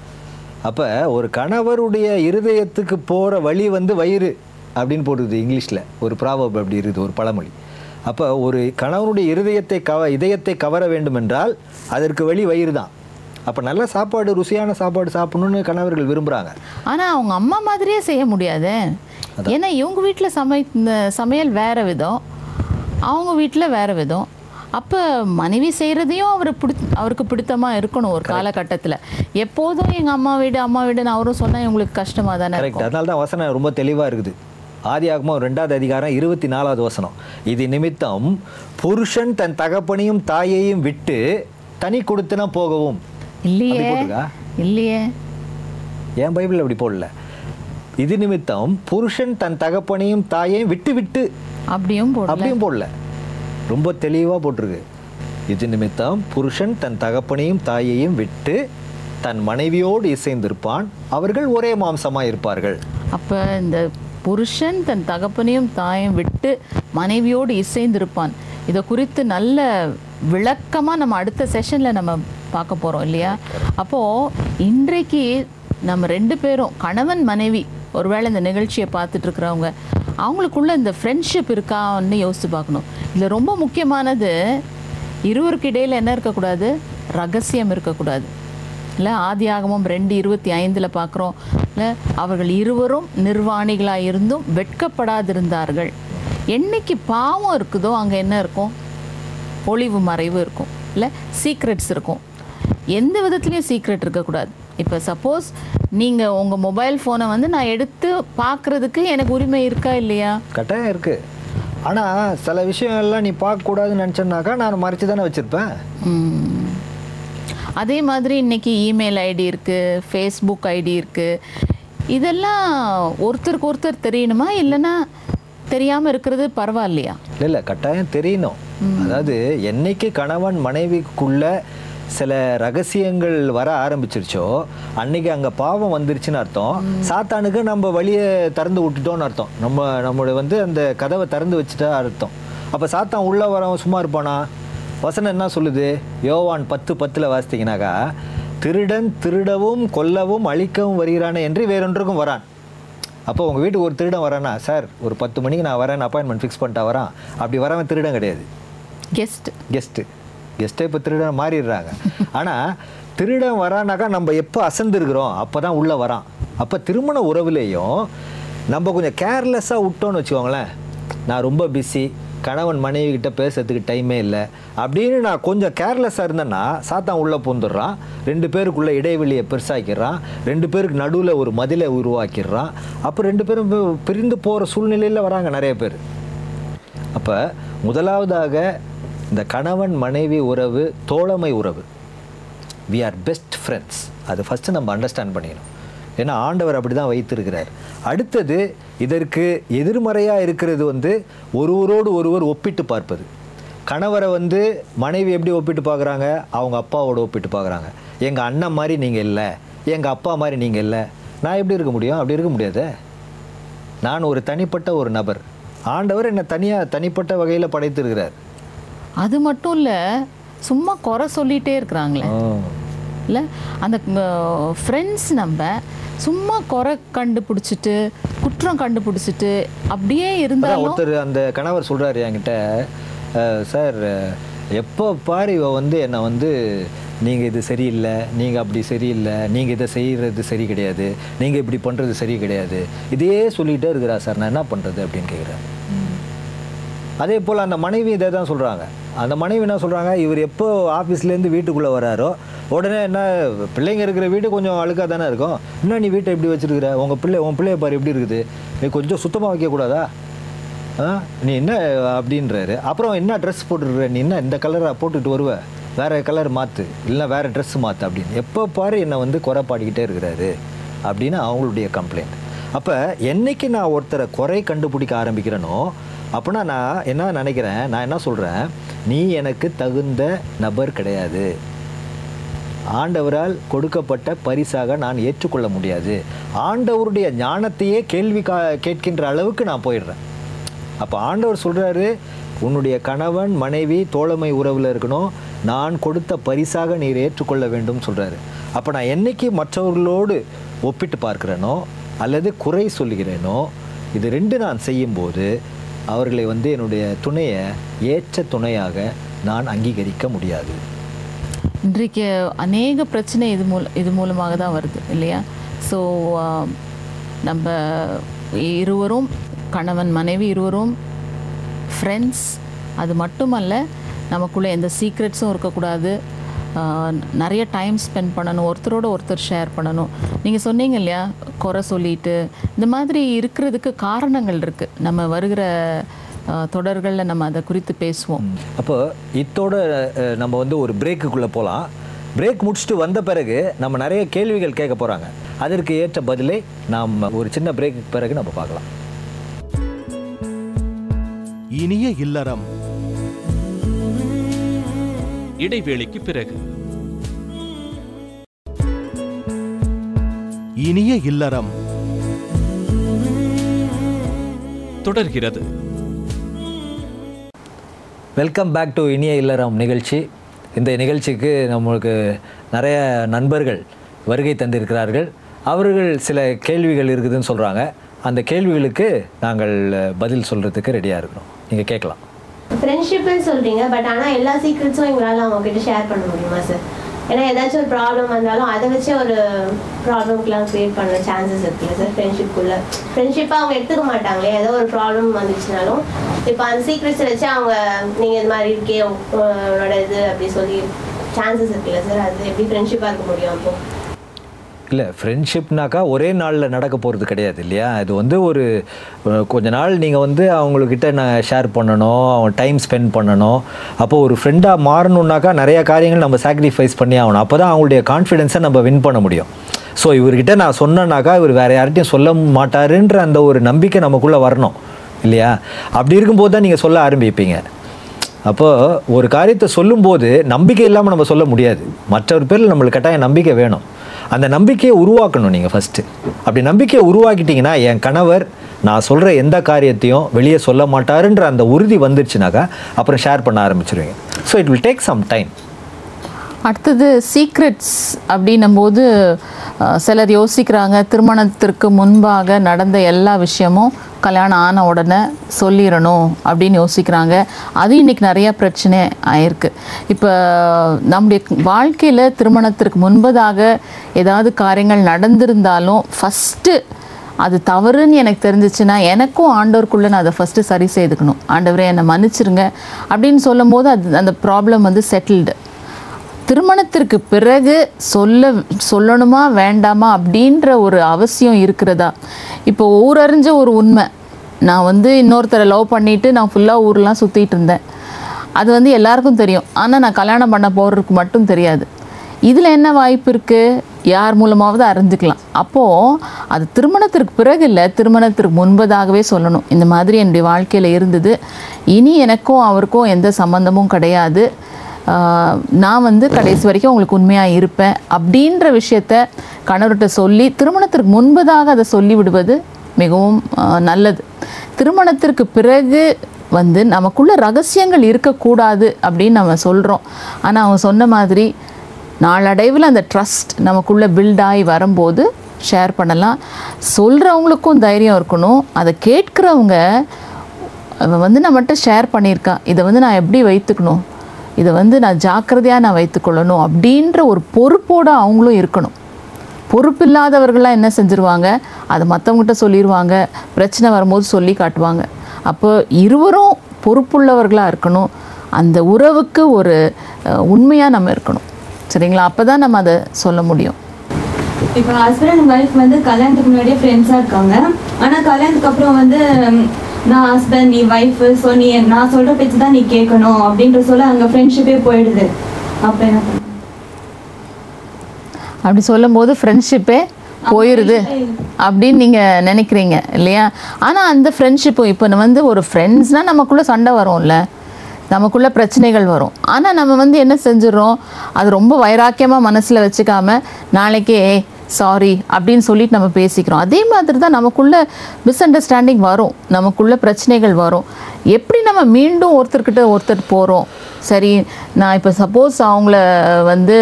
அப்போ ஒரு கணவருடைய இருதயத்துக்கு போகிற வழி வந்து வயிறு அப்படின்னு போடுது இங்கிலீஷில். ஒரு ப்ராவப் அப்படி இருக்குது ஒரு பழமொழி. அப்போ ஒரு கணவனுடைய இருதயத்தை கவ இதயத்தை கவர வேண்டும் என்றால் அதற்கு வழி வயிறு தான். அப்போ நல்ல சாப்பாடு ருசியான சாப்பாடு சாப்பிடணும்னு கணவர்கள் விரும்புகிறாங்க ஆனால் அவங்க அம்மா மாதிரியே செய்ய முடியாதே. ஏன்னா இவங்க வீட்டில் சமை இந்த சமையல் வேற விதம். அவங்க வீட்டில் வேற விதம். அப்போ மனைவி செய்கிறதையும் அவர் பிடி அவருக்கு பிடித்தமாக இருக்கணும் ஒரு காலகட்டத்தில். எப்போதும் எங்கள் அம்மா வீடு அம்மா வீடுன்னு அவரும் சொன்னால் இவங்களுக்கு கஷ்டமாக தானே கரெக்ட் அதனால தான் வசனம் ரொம்ப தெளிவாக இருக்குது. ஆதியாகமம் ரெண்டாவது அதிகாரம் இருபத்தி நாலாவது வசனம். இது நிமித்தம் புருஷன் தன் தகப்பனையும் தாயையும் விட்டு தனி கொடுத்தனா போகவும். இல்லையே? இல்லையே. என் பைபிள் அப்படி போடல. இது நிமித்தம் புருஷன் தன் தகப்பனையும் தாயையும் விட்டு விட்டு அப்படியும் அப்படியும் போடல. ரொம்ப தெளிவாக போட்டிருக்கு. இது நிமித்தம் புருஷன் தன் தகப்பனையும் தாயையும் விட்டு தன் மனைவியோடு இசைந்திருப்பான். அவர்கள் ஒரே மாம்சமாக இருப்பார்கள். அப்போ இந்த புருஷன் தன் தகப்பனையும் தாயும் விட்டு மனைவியோடு இசைந்திருப்பான். இதை குறித்து நல்ல விளக்கமாக நம்ம அடுத்த செஷனில் நம்ம பார்க்க போகிறோம் இல்லையா? அப்போது இன்றைக்கு நம்ம ரெண்டு பேரும் கணவன் மனைவி ஒருவேளை இந்த நிகழ்ச்சியை பார்த்துட்டு இருக்கிறவங்க அவங்களுக்குள்ள இந்த ஃப்ரெண்ட்ஷிப் இருக்கான்னு யோசித்து பார்க்கணும். இதில் ரொம்ப முக்கியமானது இருவருக்கு இடையில் என்ன இருக்கக்கூடாது? ரகசியம் இருக்கக்கூடாது. இல்லை ஆதியாகமம் ரெண்டு இருபத்தி ஐந்தில் பார்க்குறோம். இல்லை அவர்கள் இருவரும் நிர்வாணிகளாக இருந்தும் வெட்கப்படாதிருந்தார்கள். என்னைக்கு பாவம் இருக்குதோ அங்கே என்ன இருக்கும்? ஒளிவு மறைவு இருக்கும். இல்லை சீக்ரெட்ஸ் இருக்கும். எந்த விதத்துலேயும் சீக்ரெட் இருக்கக்கூடாது. இப்போ சப்போஸ் நீங்கள் உங்கள் மொபைல் ஃபோனை வந்து நான் எடுத்து பார்க்குறதுக்கு எனக்கு உரிமை இருக்கா இல்லையா? கட்டாயம் இருக்கு. ஆனால் சில விஷயம் எல்லாம் நீ பார்க்கக்கூடாதுன்னு நினச்சேன்னாக்கா நான் மறைச்சு தானே வச்சுருப்பேன். அதே மாதிரி இன்னைக்கு இமெயில் ஐடி இருக்குது ஃபேஸ்புக் ஐடி இருக்குது இதெல்லாம் ஒருத்தருக்கு ஒருத்தர் தெரியணுமா? இல்லைன்னா தெரியாமல் இருக்கிறது பரவாயில்லையா? இல்லை இல்லை கட்டாயம் தெரியணும். அதாவது என்னைக்கு கணவன் மனைவிக்குள்ள சில ரகசியங்கள் வர ஆரம்பிச்சிருச்சோ அன்னைக்கு அங்கே பாவம் வந்துருச்சுன்னு அர்த்தம். சாத்தானுக்கு நம்ம வழியை திறந்து விட்டுட்டோம்னு அர்த்தம். நம்ம நம்மளோட வந்து அந்த கதவை திறந்து வச்சுட்டா அர்த்தம். அப்போ சாத்தான் உள்ளே வரவன் சும்மா இருப்பானா? வசனம் என்ன சொல்லுது? யோவான் பத்து பத்தில் வாசித்தீங்கன்னாக்கா திருடன் திருடவும் கொல்லவும் அழிக்கவும் வருகிறானே என்று வேறொன்றுக்கும் வரான். அப்போ உங்கள் வீட்டுக்கு ஒரு திருடன் வரானா சார் ஒரு பத்து மணிக்கு நான் வரேன் அப்பாயின்மெண்ட் ஃபிக்ஸ் பண்ணிட்டா வரான். அப்படி வரவன் திருடன் கிடையாது. கெஸ்ட் கெஸ்ட்டு கெஸ்ட்டே இப்போ திருடன் மாறிடுறாங்க. ஆனால் திருடன் வரானாக்கா நம்ம எப்போ அசந்துருக்கிறோம்? அப்போ தான் உள்ளே வரான். அப்போ திருமண உறவுலேயும் நம்ம கொஞ்சம் கேர்லெஸ்ஸாக விட்டோன்னு வச்சுக்கோங்களேன். நான் ரொம்ப பிஸி கணவன் மனைவி கிட்ட பேசுறதுக்கு டைமே இல்லை. அப்படின்னு நான் கொஞ்சம் கேர்லெஸ்ஸாக இருந்தேன்னா சாத்தான் உள்ளே பூந்துடுறான் ரெண்டு பேருக்குள்ள இடைவெளியை பெருசாக்கிடுறான். ரெண்டு பேருக்கு நடுவில் ஒரு மதிலை உருவாக்கிடுறான். அப்போ ரெண்டு பேரும் பிரிந்து போகிற சூழ்நிலையில் வராங்க நிறைய பேர். அப்போ முதலாவதாக இந்த கணவன் மனைவி உறவு தோழமை உறவு. வி ஆர் பெஸ்ட் ஃப்ரெண்ட்ஸ் அது ஃபஸ்ட்டு நம்ம அண்டர்ஸ்டாண்ட் பண்ணிக்கணும். ஏன்னா ஆண்டவர் அப்படி தான் வைத்திருக்கிறார். அடுத்தது இதற்கு எதிர்மறையாக இருக்கிறது வந்து ஒருவரோடு ஒருவர் ஒப்பிட்டு பார்ப்பது. கணவரை வந்து மனைவி எப்படி ஒப்பிட்டு பார்க்குறாங்க? அவங்க அப்பாவோட ஒப்பிட்டு பார்க்குறாங்க. எங்கள் அண்ணன் மாதிரி நீங்கள் இல்லை. எங்கள் அப்பா மாதிரி நீங்கள் இல்லை. நான் எப்படி இருக்க முடியும்? அப்படி இருக்க முடியாது. நான் ஒரு தனிப்பட்ட ஒரு நபர். ஆண்டவர் என்னை தனியாக தனிப்பட்ட வகையில் படைத்திருக்கிறார். அது மட்டும் இல்லை சும்மா குறை சொல்லிகிட்டே இருக்கிறாங்களே. இல்லை அந்த ஃப்ரெண்ட்ஸ் நம்ம சும்மா குறை கண்டுபிடிச்சிட்டு குற்றம் கண்டுபிடிச்சிட்டு அப்படியே அதான் இருந்தாலும் ஒருத்தர் அந்த கணவர் சொல்றாரு என்கிட்ட "அஹ், சார் எப்போ பாரு இவ வந்து என்னை வந்து நீங்கள் இது சரியில்லை நீங்கள் அப்படி சரியில்லை நீங்கள் இதை செய்கிறது சரி கிடையாது நீங்கள் இப்படி பண்ணுறது சரி கிடையாது இதையே சொல்லிகிட்டே இருக்கிறா சார் நான் என்ன பண்ணுறது அப்படின்னு கேட்குறேன் அதே போல் அந்த மனைவி இதை தான் சொல்கிறாங்க. அந்த மனைவி என்ன சொல்கிறாங்க? இவர் எப்போ ஆஃபீஸ்லேருந்து வீட்டுக்குள்ளே வராரோ உடனே என்ன பிள்ளைங்க இருக்கிற வீடு கொஞ்சம் அழுக்காக தானே இருக்கும். என்ன நீ வீட்டை எப்படி வச்சிருக்கிற? உங்கள் பிள்ளை உன் பிள்ளைய பாரு எப்படி இருக்குது? நீ கொஞ்சம் சுத்தமாக வைக்கக்கூடாதா? ஆ? நீ என்ன அப்படின்றாரு. அப்புறம் என்ன ட்ரெஸ் போட்டுருக்குற? நீ என்ன இந்த கலரை போட்டுட்டு வருவ? வேறு கலர் மாற்று இல்லைன்னா வேறு ட்ரெஸ் மாற்று அப்படின்னு. எப்போ பாரு என்னை வந்து குறை பாடிக்கிட்டே இருக்கிறாரு அப்படின்னு அவங்களுடைய கம்ப்ளைண்ட் அப்போ என்னைக்கு நான் ஒருத்தரை குறை கண்டுபிடிக்க ஆரம்பிக்கிறேனோ அப்படின்னா நான் என்ன நினைக்கிறேன் நான் என்ன சொல்கிறேன் நீ எனக்கு தகுந்த நபர் கிடையாது. ஆண்டவரால் கொடுக்கப்பட்ட பரிசாக நான் ஏற்றுக்கொள்ள முடியாது. ஆண்டவருடைய ஞானத்தையே கேள்வி கா கேட்கின்ற அளவுக்கு நான் போயிடுறேன். அப்போ ஆண்டவர் சொல்கிறாரு உன்னுடைய கணவன் மனைவி தோழமை உறவில் இருக்கணும். நான் கொடுத்த பரிசாக நீர் ஏற்றுக்கொள்ள வேண்டும் சொல்கிறாரு அப்போ நான் என்னைக்கு மற்றவர்களோடு ஒப்பிட்டு பார்க்குறேனோ அல்லது குறை சொல்லுகிறேனோ இது ரெண்டு நான் செய்யும்போது அவர்களை வந்து என்னுடைய துணையை ஏற்ற துணையாக நான் அங்கீகரிக்க முடியாது. இன்றைக்கு அநேக பிரச்சனை இது மூல இது மூலமாக தான் வருது இல்லையா? ஸோ நம்ம இருவரும் கணவன் மனைவி இருவரும் ஃப்ரெண்ட்ஸ் அது மட்டுமல்ல நமக்குள்ளே எந்த சீக்ரெட்ஸும் இருக்கக்கூடாது. நிறைய டைம் ஸ்பெண்ட் பண்ணணும் ஒருத்தரோட ஒருத்தர் ஷேர் பண்ணணும். நீங்கள் சொன்னீங்க இல்லையா குறை சொல்லிட்டு. இந்த மாதிரி இருக்கிறதுக்கு காரணங்கள் இருக்குது நம்ம வருகிற தொடர்களில் நம்ம அதை குறித்து பேசுவோம். அப்போ இத்தோட நம்ம வந்து ஒரு பிரேக்குக்குள்ளே போகலாம் பிரேக் முடிச்சுட்டு வந்த பிறகு நம்ம நிறைய கேள்விகள் கேட்க போகிறாங்க அதற்கு ஏற்ற பதிலை நாம் ஒரு சின்ன பிரேக்கு பிறகு நம்ம பார்க்கலாம். இனிய இல்லறம் இடைவேளைக்கு பிறகு. இனிய இல்லறம். தொடர்கிறது. வெல்கம் பேக் டு இனிய இல்லறம் நிகழ்ச்சி. இந்த நிகழ்ச்சிக்கு நம்மளுக்கு நிறைய நண்பர்கள் வருகை தந்திருக்கிறார்கள். அவர்கள் சில கேள்விகள் இருக்குதுன்னு சொல்கிறாங்க அந்த கேள்விகளுக்கு நாங்கள் பதில் சொல்கிறதுக்கு ரெடியாக இருக்கிறோம். நீங்கள் கேட்கலாம். ஃப்ரெண்ட்ஷிப்னு சொல்றீங்க பட் ஆனா எல்லா சீக்ரெட்ஸும் எங்களால் அவங்கக்கிட்ட ஷேர் பண்ண முடியுமா சார் ஏன்னா ஏதாச்சும் ஒரு ப்ராப்ளம் வந்தாலும் அதை வச்சு ஒரு ப்ராப்ளம்க்குலாம் க்ரியேட் பண்ண சான்சஸ் இருக்குல்ல சார் ஃப்ரெண்ட்ஷிப்புக்குள்ள ஃப்ரெண்ட்ஷிப்பாக அவங்க எடுத்துக்க மாட்டாங்களே ஏதோ ஒரு ப்ராப்ளம் வந்துச்சுனாலும் இப்போ அந்த சீக்ரெட்ஸை வச்சு அவங்க நீங்கள் இது மாதிரி இருக்கே உன்னோட இது அப்படி சொல்லி சான்சஸ் இருக்குல்ல சார் அது எப்படி ஃப்ரெண்ட்ஷிப்பாக இருக்க முடியும் அப்போ? இல்லை ஃப்ரெண்ட்ஷிப்னாக்கா ஒரே நாளில் நடக்க போகிறது கிடையாது இல்லையா? இது வந்து ஒரு கொஞ்ச நாள் நீங்கள் வந்து அவங்கக்கிட்ட நான் ஷேர் பண்ணணும் அவங்க டைம் ஸ்பெண்ட் பண்ணணும். அப்போ ஒரு ஃப்ரெண்டாக மாறணுன்னாக்கா நிறைய காரியங்கள் நம்ம சாக்ரிஃபைஸ் பண்ணி ஆகணும். அப்போ தான் அவங்களுடைய கான்ஃபிடென்ஸை நம்ம வின் பண்ண முடியும். ஸோ இவர்கிட்ட நான் சொன்னேன்னாக்கா இவர் வேறு யார்கிட்டையும் சொல்ல மாட்டாருன்ற அந்த ஒரு நம்பிக்கை நமக்குள்ளே வரணும் இல்லையா? அப்படி இருக்கும்போது தான் நீங்கள் சொல்ல ஆரம்பிப்பீங்க. அப்போது ஒரு காரியத்தை சொல்லும்போது நம்பிக்கை இல்லாமல் நம்ம சொல்ல முடியாது. மற்றவர் பேரில் நம்மளுக்கு கட்டாயம் நம்பிக்கை வேணும். அந்த நம்பிக்கையை உருவாக்கணும் நீங்கள் ஃபஸ்ட்டு அப்படி நம்பிக்கையை உருவாக்கிட்டிங்கன்னா என் கணவர் நான் சொல்கிற எந்த காரியத்தையும் வெளியே சொல்ல மாட்டாருன்ற அந்த உறுதி வந்துருச்சுனாக்கா அப்புறம் ஷேர் பண்ண ஆரம்பிச்சிருவீங்க. So it will take some time அடுத்தது சீக்ரெட்ஸ் அப்படின்னும்போது சிலர் யோசிக்கிறாங்க. திருமணத்திற்கு முன்பாக நடந்த எல்லா விஷயமும் கல்யாணம் ஆன உடனே சொல்லிடணும் அப்படின்னு யோசிக்கிறாங்க. அது இன்றைக்கி நிறையா பிரச்சனை ஆயிருக்கு. இப்போ நம்முடைய வாழ்க்கையில் திருமணத்திற்கு முன்பதாக ஏதாவது காரியங்கள் நடந்திருந்தாலும் ஃபஸ்ட்டு அது தவறுன்னு எனக்கு தெரிஞ்சிச்சுன்னா எனக்கும் ஆண்டவருக்குள்ளே நான் அதை ஃபஸ்ட்டு சரி செய்துக்கணும். ஆண்டவரே என்னை மன்னிச்சிருங்க அப்படின்னு சொல்லும்போது அது அந்த ப்ராப்ளம் வந்து செட்டில்டு திருமணத்திற்கு பிறகு சொல்ல சொல்லணுமா வேண்டாமா அப்படின்ற ஒரு அவசியம் இருக்கிறதா? இப்போ ஊரறிஞ்ச ஒரு உண்மை. நான் வந்து இன்னொருத்தரை லவ் பண்ணிவிட்டு நான் ஃபுல்லாக ஊர்லாம் சுற்றிட்டு இருந்தேன். அது வந்து எல்லாருக்கும் தெரியும். ஆனால் நான் கல்யாணம் பண்ண போகிறதுக்கு மட்டும் தெரியாது. இதில் என்ன வாய்ப்பு இருக்குது யார் மூலமாவது அறிஞ்சிக்கலாம். அப்போது அது திருமணத்திற்கு பிறகு இல்லை திருமணத்திற்கு முன்பதாகவே சொல்லணும். இந்த மாதிரி என்னுடைய வாழ்க்கையில் இருந்தது. இனி எனக்கும் அவருக்கும் எந்த சம்மந்தமும் கிடையாது. நான் வந்து கடைசி வரைக்கும் உங்களுக்கு உண்மையாக இருப்பேன் அப்படின்ற விஷயத்த கணவர்கிட்ட சொல்லி திருமணத்திற்கு முன்பதாக அதை சொல்லி விடுவது மிகவும் நல்லது. திருமணத்திற்கு பிறகு வந்து நமக்குள்ள ரகசியங்கள் இருக்கக்கூடாது அப்படின்னு நம்ம சொல்கிறோம் ஆனால் அவங்க சொன்ன மாதிரி நாளடைவில் அந்த ட்ரஸ்ட் நமக்குள்ளே பில்டாகி வரும்போது ஷேர் பண்ணலாம். சொல்கிறவங்களுக்கும் தைரியம் இருக்கணும். அதை கேட்குறவங்க வந்து நம்மகிட்ட ஷேர் பண்ணியிருக்கா இதை வந்து நான் எப்படி வைத்துக்கணும்? இதை வந்து நான் ஜாக்கிரதையாக நான் வைத்துக்கொள்ளணும் அப்படின்ற ஒரு பொறுப்போடு அவங்களும் இருக்கணும். பொறுப்பில்லாதவர்கள்லாம் என்ன செஞ்சுருவாங்க? அதை மற்றவங்ககிட்ட சொல்லிடுவாங்க பிரச்சனை வரும்போது சொல்லி காட்டுவாங்க. அப்போ இருவரும் பொறுப்புள்ளவர்களாக இருக்கணும். அந்த உறவுக்கு ஒரு உண்மையாக நம்ம இருக்கணும். சரிங்களா? அப்போ தான் நம்ம அதை சொல்ல முடியும். இப்போ ஹஸ்பண்ட் அண்ட் ஒய்ஃப் வந்து கல்யாணத்துக்கு முன்னாடியே ஃப்ரெண்ட்ஸாக இருக்காங்க. ஆனால் கல்யாணத்துக்கு அப்புறம் வந்து நான் ஹஸ்பண்ட் நீ ஒய்ஃப் ஸோ நீ நான் சொல்கிற பேச்சு தான் நீ கேட்கணும் அப்படின்ற சொல்ல அங்கே ஃப்ரெண்ட்ஷிப்பே போயிடுது. அப்போ என்ன அப்படி சொல்லும்போது ஃப்ரெண்ட்ஷிப்பே போயிடுது அப்படின்னு நீங்கள் நினைக்கிறீங்க இல்லையா? ஆனால் அந்த ஃப்ரெண்ட்ஷிப்பும் இப்போ வந்து ஒரு ஃப்ரெண்ட்ஸ்னால் நமக்குள்ளே சண்டை வரும்ல. நமக்குள்ள பிரச்சனைகள் வரும். ஆனால் நம்ம வந்து என்ன செஞ்சிடறோம்? அது ரொம்ப வைராக்கியமாக மனசில் வச்சுக்காம நாளைக்கே சாரி அப்படின்னு சொல்லிட்டு நம்ம பேசிக்கிறோம். அதே மாதிரி தான் நமக்குள்ள மிஸ் அண்டர்ஸ்டாண்டிங் வரும். நமக்குள்ள பிரச்சனைகள் வரும். எப்படி நம்ம மீண்டும் ஒருத்தர்கிட்ட ஒருத்தர் போகிறோம் சரி நான் இப்போ சப்போஸ் அவங்கள வந்து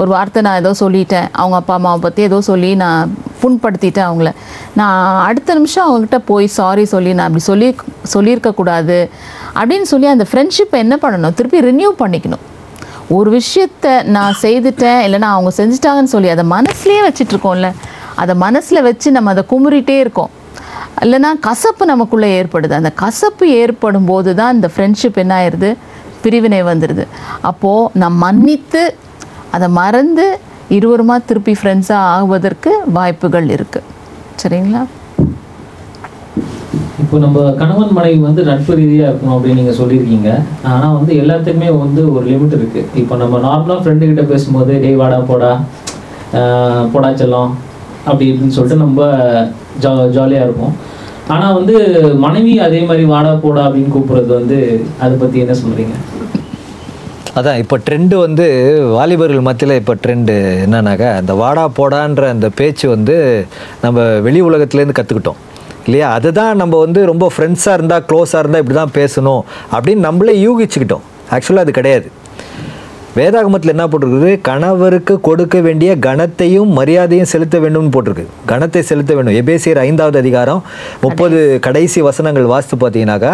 ஒரு வார்த்தை நான் ஏதோ சொல்லிட்டேன். அவங்க அப்பா அம்மாவை பற்றி ஏதோ சொல்லி நான் புண்படுத்திட்டேன் அவங்கள. நான் அடுத்த நிமிஷம் அவங்ககிட்ட போய் சாரி சொல்லி நான் அப்படி சொல்லி சொல்லியிருக்கக்கூடாது அப்படின்னு சொல்லி அந்த ஃப்ரெண்ட்ஷிப்பை என்ன பண்ணணும்? திருப்பி ரினியூ பண்ணிக்கணும். ஒரு விஷயத்த நான் செய்துட்டேன் இல்லைன்னா அவங்க செஞ்சுட்டாங்கன்னு சொல்லி அதை மனசுலேயே வச்சிட்ருக்கோம்ல. அதை மனசில் வச்சு நம்ம அதை குமுறிட்டே இருக்கோம். இல்லைன்னா கசப்பு நமக்குள்ளே ஏற்படுது. அந்த கசப்பு ஏற்படும் போது தான் இந்த ஃப்ரெண்ட்ஷிப் என்ன ஆயிடுது பிரிவினை வந்துடுது அப்போது நான் மன்னித்து அதை மறந்து இருவருமா திருப்பி ஃப்ரெண்ட்ஸாக ஆகுவதற்கு வாய்ப்புகள் இருக்குது சரிங்களா? இப்போ நம்ம கணவன் மனைவி வந்து நட்பு ரீதியாக இருக்கணும் அப்படின்னு நீங்கள் சொல்லியிருக்கீங்க. ஆனால் வந்து எல்லாத்துக்குமே வந்து ஒரு லிமிட் இருக்குது இப்போ நம்ம நார்மலாக ஃப்ரெண்டு கிட்ட பேசும்போது டேய் வாடா போடா போடா செல்லம் அப்படி இப்படின்னு சொல்லிட்டு நம்ம ஜா ஜாலியாக இருப்போம். ஆனால் வந்து மனைவி அதே மாதிரி வாடா போடா அப்படின்னு கூப்பிட்றது வந்து அதை பற்றி என்ன சொல்கிறீங்க அதான் இப்போ ட்ரெண்டு வந்து வாலிபர்கள் மத்தியில் இப்போ ட்ரெண்டு என்னன்னாக்கா அந்த வாடா போடான்ற அந்த பேச்சு வந்து நம்ம வெளி உலகத்துலேருந்து கற்றுக்கிட்டோம் இல்லையா? அதுதான் நம்ம வந்து ரொம்ப ஃப்ரெண்ட்ஸாக இருந்தால் க்ளோஸாக இருந்தால் இப்படி தான் பேசணும் அப்படின்னு நம்மளே யூகிச்சுக்கிட்டோம். ஆக்சுவலாக அது கிடையாது. வேதாகமத்தில் என்ன போட்டிருக்குது? கணவருக்கு கொடுக்க வேண்டிய கணத்தையும் மரியாதையும் செலுத்த வேண்டும்னு போட்டிருக்கு. கணத்தை செலுத்த வேண்டும். எபேசியர் ஐந்தாவது அதிகாரம் முப்பது கடைசி வசனங்கள் வாசித்து பார்த்தீங்கன்னாக்கா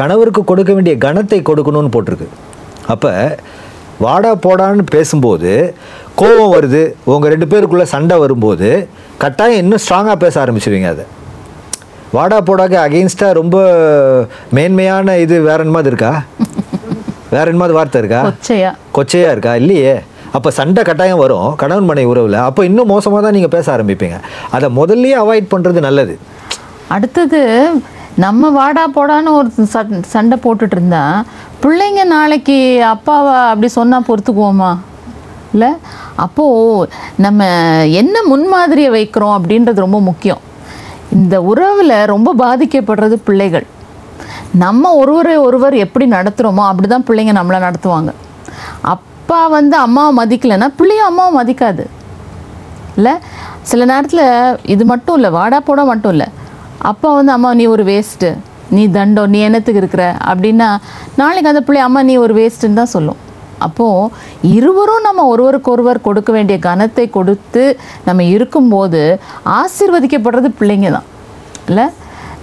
கணவருக்கு கொடுக்க வேண்டிய கணத்தை கொடுக்கணும்னு போட்டிருக்கு. அப்போ வாடா போடான்னு பேசும்போது கோபம் வருது. உங்கள் ரெண்டு பேருக்குள்ளே சண்டை வரும்போது கட்டாயம் இன்னும் ஸ்ட்ராங்காக பேச ஆரம்பிச்சிருவீங்க அதை. வாடா போடாக்கு அகெயின்ஸ்டாக ரொம்ப மேன்மையான இது வேற என்னமாவது இருக்கா? வேற என்னமாவது வார்த்தை இருக்கா? கொச்சையா. கொச்சையா இருக்கா? இல்லையே. அப்போ சண்டை கட்டாயம் வரும். கணவன் மனைவி உறவில். அப்போ இன்னும் மோசமாக தான் நீங்கள் பேச ஆரம்பிப்பீங்க. அதை முதல்லயே அவாய்ட் பண்ணுறது நல்லது. அடுத்தது நம்ம வாடா போடான்னு ஒரு சண்டை போட்டுட்டு இருந்தா பிள்ளைங்க நாளைக்கு அப்பாவை அப்படி சொன்னால் பொறுத்துக்குவோமா? இல்லை? அப்போது நம்ம என்ன முன்மாதிரியை வைக்கிறோம் அப்படின்றது ரொம்ப முக்கியம். இந்த உறவில் ரொம்ப பாதிக்கப்படுறது பிள்ளைகள். நம்ம ஒருவரை ஒருவர் எப்படி நடத்துகிறோமோ அப்படி தான் பிள்ளைங்க நம்மளை நடத்துவாங்க. அப்பா வந்து அம்மாவை மதிக்கலைன்னா பிள்ளையும் அம்மாவை மதிக்காது. இல்லை? சில நேரத்தில் இது மட்டும் இல்லை வாடா போடா மட்டும் இல்லை. அப்பா வந்து அம்மா நீ ஒரு வேஸ்ட்டு நீ தண்டம் நீ என்னத்துக்கு இருக்கிற? அப்படின்னா நாளைக்கு அந்த பிள்ளை அம்மா நீ ஒரு வேஸ்ட்டுன்னு தான் சொல்லும். அப்போது இருவரும் நம்ம ஒருவருக்கொருவர் கொடுக்க வேண்டிய கனத்தை கொடுத்து நம்ம இருக்கும்போது ஆசிர்வதிக்கப்படுறது பிள்ளைங்க தான் இல்லை?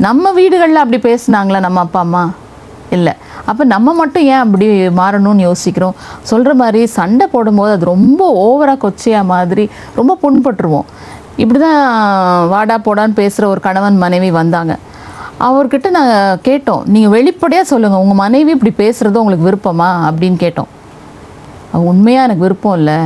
நம்ம வீடுகளில் அப்படி பேசுனாங்களா நம்ம அப்பா அம்மா? இல்லை. அப்போ நம்ம மட்டும் ஏன் அப்படி மாறணும்னு யோசிக்கிறோம்? சொல்கிற மாதிரி சண்டை போடும்போது அது ரொம்ப ஓவராக கொச்சையா மாதிரி ரொம்ப புண்பட்டுருவோம். இப்படி தான் வாடா போடான்னு பேசுகிற ஒரு கணவன் மனைவி வந்தாங்க. அவர்கிட்ட நாங்கள் கேட்டோம் நீங்கள் வெளிப்படையாக சொல்லுங்கள் உங்கள் மனைவி இப்படி பேசுகிறது உங்களுக்கு விருப்பமா? அப்படின்னு கேட்டோம். உண்மையாக எனக்கு விருப்பம் இல்லை.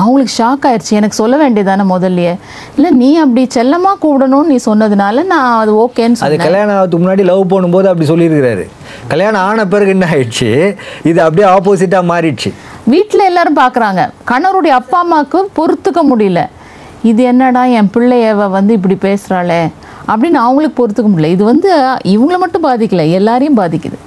அவங்களுக்கு ஷாக் ஆயிடுச்சு எனக்கு சொல்ல வேண்டியதானே முதல்லயே. இல்லை நீ அப்படி செல்லமாக கூப்பிடணும்னு நீ சொன்னதுனால நான் அது ஓகேன்னு அது கல்யாணம் ஆகிறதுக்கு முன்னாடி லவ் பண்ணும்போது அப்படி சொல்லியிருக்கிறாரு. கல்யாணம் ஆன பிறகு என்ன ஆயிடுச்சு? இது அப்படியே ஆப்போசிட்டாக மாறிடுச்சு. வீட்டில் எல்லாரும் பார்க்குறாங்க கணவருடைய அப்பா அம்மாவுக்கு பொறுத்துக்க முடியல. இது என்னடா என் பிள்ளையவ வந்து இப்படி பேசுகிறாளே அப்படின்னு அவங்களுக்கு பொறுத்துக்க முடியல. இது வந்து இவங்கள மட்டும் பாதிக்கல எல்லாரையும் பாதிக்குது.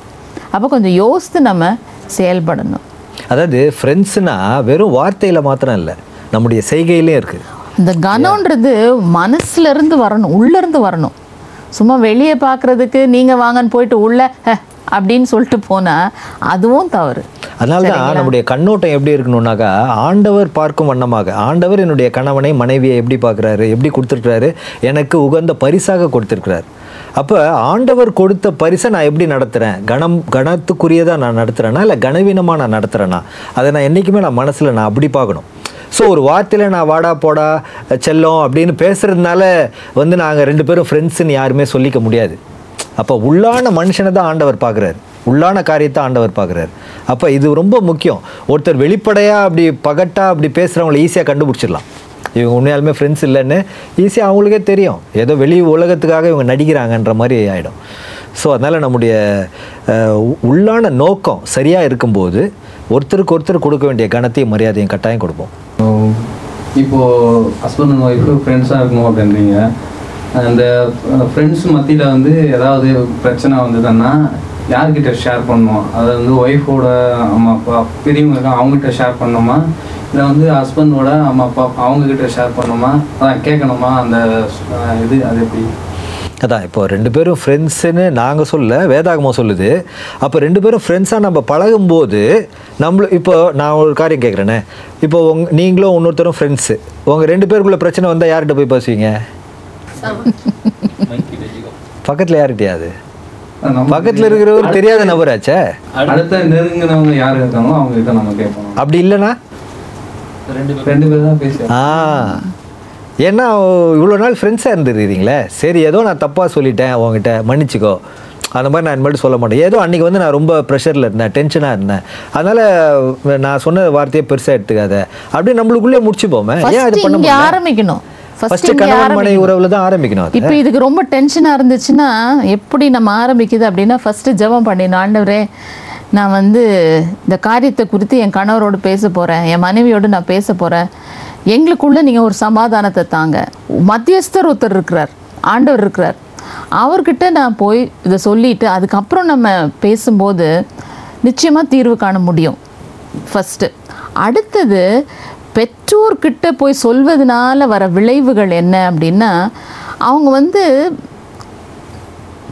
அப்போ கொஞ்சம் யோசித்து நம்ம செயல்படணும். அதாவது ஃப்ரெண்ட்ஸ்னா வெறும் வார்த்தையில் மாத்திரம் இல்லை. நம்முடைய செய்கையிலையும் இருக்குது இந்த கனம்ன்றது மனசுல இருந்து வரணும் உள்ள இருந்து வரணும். சும்மா வெளியே பார்க்கறதுக்கு நீங்கள் வாங்கன்னு போயிட்டு உள்ள அப்படின்னு சொல்லிட்டு போனால் அதுவும் தவறு. அதனால தான் நம்முடைய கண்ணோட்டம் எப்படி இருக்கணும்னாக்கா ஆண்டவர் பார்க்கும் வண்ணமாக ஆண்டவர் என்னுடைய கணவனை மனைவியை எப்படி பார்க்குறாரு எப்படி கொடுத்துருக்கிறாரு எனக்கு உகந்த பரிசாக கொடுத்துருக்கிறார். அப்போ ஆண்டவர் கொடுத்த பரிசை நான் எப்படி நடத்துகிறேன் கணம் கணத்துக்குரியதாக நான் நடத்துகிறேன்னா இல்லை கனவீனமாக நான் நடத்துகிறேன்னா அதை நான் என்றைக்குமே நான் மனசில் நான் அப்படி பார்க்கணும். ஸோ ஒரு வார்த்தையில் நான் வாடா போடா செல்லம் அப்படின்னு பேசுகிறதுனால வந்து நாங்கள் ரெண்டு பேரும் ஃப்ரெண்ட்ஸுன்னு யாருமே சொல்லிக்க முடியாது. அப்போ உள்ளான மனுஷனை தான் ஆண்டவர் பார்க்குறாரு. உள்ளான காரியத்தை ஆண்டவர் பார்க்குறாரு. அப்போ இது ரொம்ப முக்கியம். ஒருத்தர் வெளிப்படையாக அப்படி பகட்டா அப்படி பேசுகிறவங்கள ஈஸியாக கண்டுபிடிச்சிடலாம். இவங்க உண்மையாலுமே ஃப்ரெண்ட்ஸ் இல்லைன்னு ஈஸியாக அவங்களுக்கே தெரியும். ஏதோ வெளி உலகத்துக்காக இவங்க நடிக்கிறாங்கன்ற மாதிரி ஆகிடும் ஸோ அதனால் நம்முடைய உள்ளான நோக்கம் சரியாக இருக்கும்போது ஒருத்தருக்கு ஒருத்தர் கொடுக்க வேண்டிய கணத்தையும் மரியாதையும் கட்டாயம் கொடுப்போம். இப்போ ஹஸ்பண்ட் அண்ட் ஒய்ஃபு ஃப்ரெண்ட்ஸாக இருக்கணும் அப்படின்றீங்க. அந்த ஃப்ரெண்ட்ஸ் மத்தியில் வந்து ஏதாவது பிரச்சனை வந்ததுன்னா யார்கிட்ட ஷேர் பண்ணணும்? அதை வந்து ஒய்ஃபோட அம்மா அப்பா பெரியவங்க அவங்ககிட்ட ஷேர் பண்ணோமா இல்லை வந்து ஹஸ்பண்டோட அம்மா அப்பா அவங்கக்கிட்ட ஷேர் பண்ணணுமா? அதான் கேட்கணுமா? அந்த இது அது எப்படி? அதான் இப்போ ரெண்டு பேரும் ஃப்ரெண்ட்ஸுன்னு நாங்கள் சொல்ல வேதாகமம் சொல்லுது. அப்போ ரெண்டு பேரும் ஃப்ரெண்ட்ஸாக நம்ம பழகும்போது நம்மள இப்போ நான் ஒரு காரியம் கேட்குறேனே இப்போ உங் நீங்களும் இன்னொருத்தரும் ஃப்ரெண்ட்ஸு உங்கள் ரெண்டு பேருக்குள்ள பிரச்சனை வந்தால் யார்கிட்ட போய் பேசுவீங்க? பக்கத்தில் யார்கிட்டயாது பக்கத்தில் இருக்கிறவர் தெரியாத நபராச்சே? அடுத்த நெருங்கினவங்க யார் இருக்காங்களோ அவங்க கிட்ட நம்ம கேட்போம். அப்படி இல்லைன்னா ரெண்டு பேர் தான் பேசி ஆ. ஏன்னா இவ்வளோ நாள் ஃப்ரெண்ட்ஸாக இருந்துருக்கீங்களே சரி ஏதோ நான் தப்பாக சொல்லிட்டேன் உங்ககிட்ட மன்னிச்சிக்கோ. அந்த மாதிரி நான் இனிமேட்டு சொல்ல மாட்டேன். ஏதோ அன்றைக்கி வந்து நான் ரொம்ப ப்ரெஷரில் இருந்தேன் டென்ஷனாக இருந்தேன். அதனால் நான் சொன்ன வார்த்தையை பெருசாக எடுத்துக்காத. அப்படியே நம்மளுக்குள்ளே முடிச்சுப்போமே. ஏன் அது ஃபர்ஸ்ட் பண்ண ஆரம்பிக்கணும். ஃபர்ஸ்ட் ஃபர்ஸ்ட் கணவன் மனைவி உறவில் தான் ஆரம்பிக்கணும் இப்போ இதுக்கு ரொம்ப டென்ஷனாக இருந்துச்சுன்னா எப்படி நம்ம ஆரம்பிக்குது அப்படின்னா ஃபஸ்ட்டு ஜெபம் பண்ணிடணும். ஆண்டவரே நான் வந்து இந்த காரியத்தை குறித்து என் கணவரோடு பேச போகிறேன் என் மனைவியோடு நான் பேச போகிறேன் எங்களுக்குள்ளே நீங்கள் ஒரு சமாதானத்தை தாங்க. மத்தியஸ்தர் ஒருத்தர் இருக்கிறார் ஆண்டவர் இருக்கிறார். அவர்கிட்ட நான் போய் இதை சொல்லிட்டு அதுக்கப்புறம் நம்ம பேசும்போது நிச்சயமாக தீர்வு காண முடியும். ஃபஸ்ட்டு அடுத்தது பெற்றோர்கிட்ட போய் சொல்வதனால வர விளைவுகள் என்ன அப்படின்னா அவங்க வந்து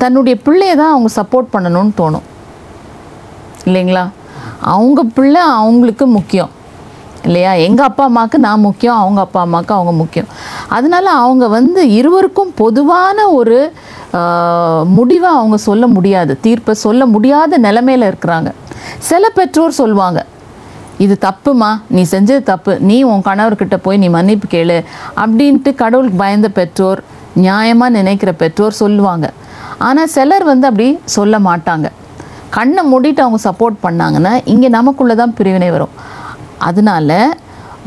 தன்னுடைய பிள்ளையை தான் அவங்க சப்போர்ட் பண்ணணும்னு தோணும். இல்லைங்களா? அவங்க பிள்ளை அவங்களுக்கு முக்கியம். இல்லையா? எங்கள் அப்பா அம்மாவுக்கு நான் முக்கியம் அவங்க அப்பா அம்மாவுக்கு அவங்க முக்கியம். அதனால அவங்க வந்து இருவருக்கும் பொதுவான ஒரு முடிவை அவங்க சொல்ல முடியாது. தீர்ப்பை சொல்ல முடியாத நிலமையில இருக்கிறாங்க. சில பெற்றோர் சொல்லுவாங்க இது தப்புமா? நீ செஞ்சது தப்பு. நீ உன் கணவர்கிட்ட போய் நீ மன்னிப்பு கேளு அப்படின்ட்டு கடவுளுக்கு பயந்த பெற்றோர் நியாயமாக நினைக்கிற பெற்றோர் சொல்லுவாங்க. ஆனால் சிலர் வந்து அப்படி சொல்ல மாட்டாங்க. கண்ணை மூடிட்டு அவங்க சப்போர்ட் பண்ணாங்கன்னா இங்கே நமக்குள்ளே தான் பிரிவினை வரும். அதனால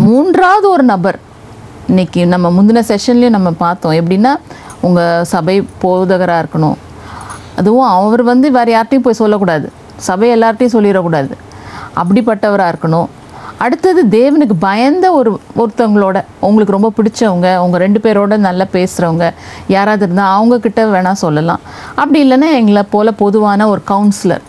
மூன்றாவது ஒரு நபர் இன்றைக்கி நம்ம முந்தின செஷன்லேயும் நம்ம பார்த்தோம். எப்படின்னா உங்கள் சபை போதகராக இருக்கணும். அதுவும் அவர் வந்து வேறு யார்ட்டையும் போய் சொல்லக்கூடாது. சபை எல்லார்ட்டையும் சொல்லிடக்கூடாது. அப்படிப்பட்டவராக இருக்கணும். அடுத்தது தேவனுக்கு பயந்த ஒரு ஒருத்தவங்களோட உங்களுக்கு ரொம்ப பிடிச்சவங்க உங்கள் ரெண்டு பேரோட நல்லா பேசுகிறவங்க யாராவது இருந்தால் அவங்கக்கிட்ட வேணால் சொல்லலாம். அப்படி இல்லைன்னா எங்களை போல் பொதுவான ஒரு கவுன்சிலர்